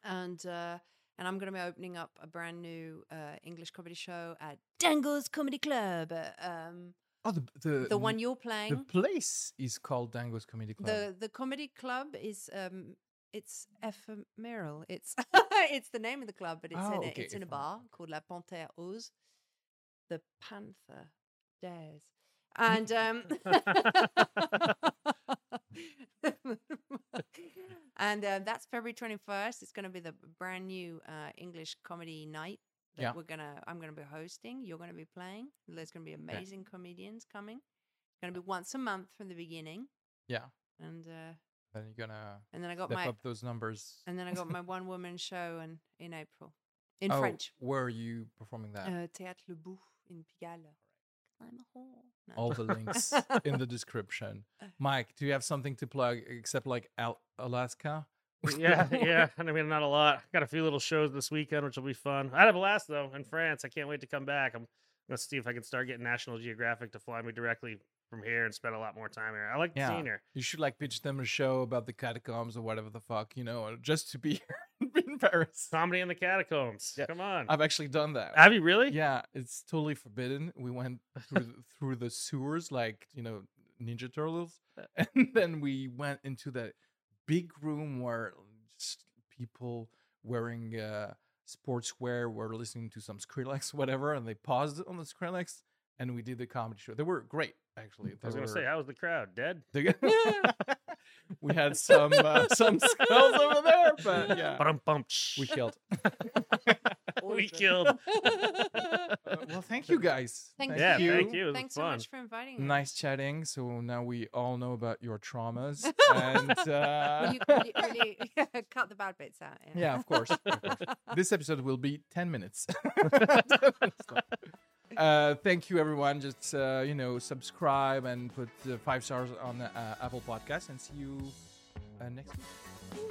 And uh, and I'm going to be opening up a brand new uh, English comedy show at Dangle's Comedy Club. uh, um, Oh, the the the one you're playing. the place is called Dango's Comedy Club. The the comedy club is um it's ephemeral. It's it's the name of the club, but it's Oh, in a, okay, it's in a bar called La Panthère Ose. The Panther dares. And um and uh, that's February 21st. It's going to be the brand new uh, English comedy night that Yeah. we're gonna I'm gonna be hosting. You're gonna be playing. There's gonna be amazing comedians coming. It's gonna be once a month from the beginning. yeah. And uh, Then you're gonna and then I got my up those numbers. and then I got my one woman show and in April in oh, French. Where are you performing that? Uh, Théâtre Le Bout in Pigalle. I'm a whore. No. All the links in the description. Mike, do you have something to plug except like Al- Alaska? Yeah, yeah. And I mean, not a lot. Got a few little shows this weekend, which will be fun. I had a blast though in France. I can't wait to come back. I'm gonna see if I can start getting National Geographic to fly me directly from here and spend a lot more time here. I like Yeah. seeing her. You should like pitch them a show about the catacombs or whatever the fuck, you know, just to be in Paris. Comedy in the catacombs. Yeah. Come on. I've actually done that. Have you really? Yeah, it's totally forbidden. We went through the, through the sewers like you know Ninja Turtles, and then we went into that big room where just people wearing uh, sportswear were listening to some Skrillex, whatever, and they paused on the Skrillex, and we did the comedy show. They were great, actually. I was gonna say, how was the crowd? Dead? they- we had some uh, some skulls over there, but yeah, we killed. we Awesome. killed. Uh, well, thank you guys. Thank Yeah, you. thank you. It was Thanks so fun. much for inviting me. Nice chatting. So now we all know about your traumas. and uh, Will you, will you, will cut the bad bits out? yeah, of course, of course. This episode will be 10 minutes. uh, thank you, everyone. Just, uh, you know, subscribe and put uh, five stars on uh, Apple Podcasts and see you uh, next week.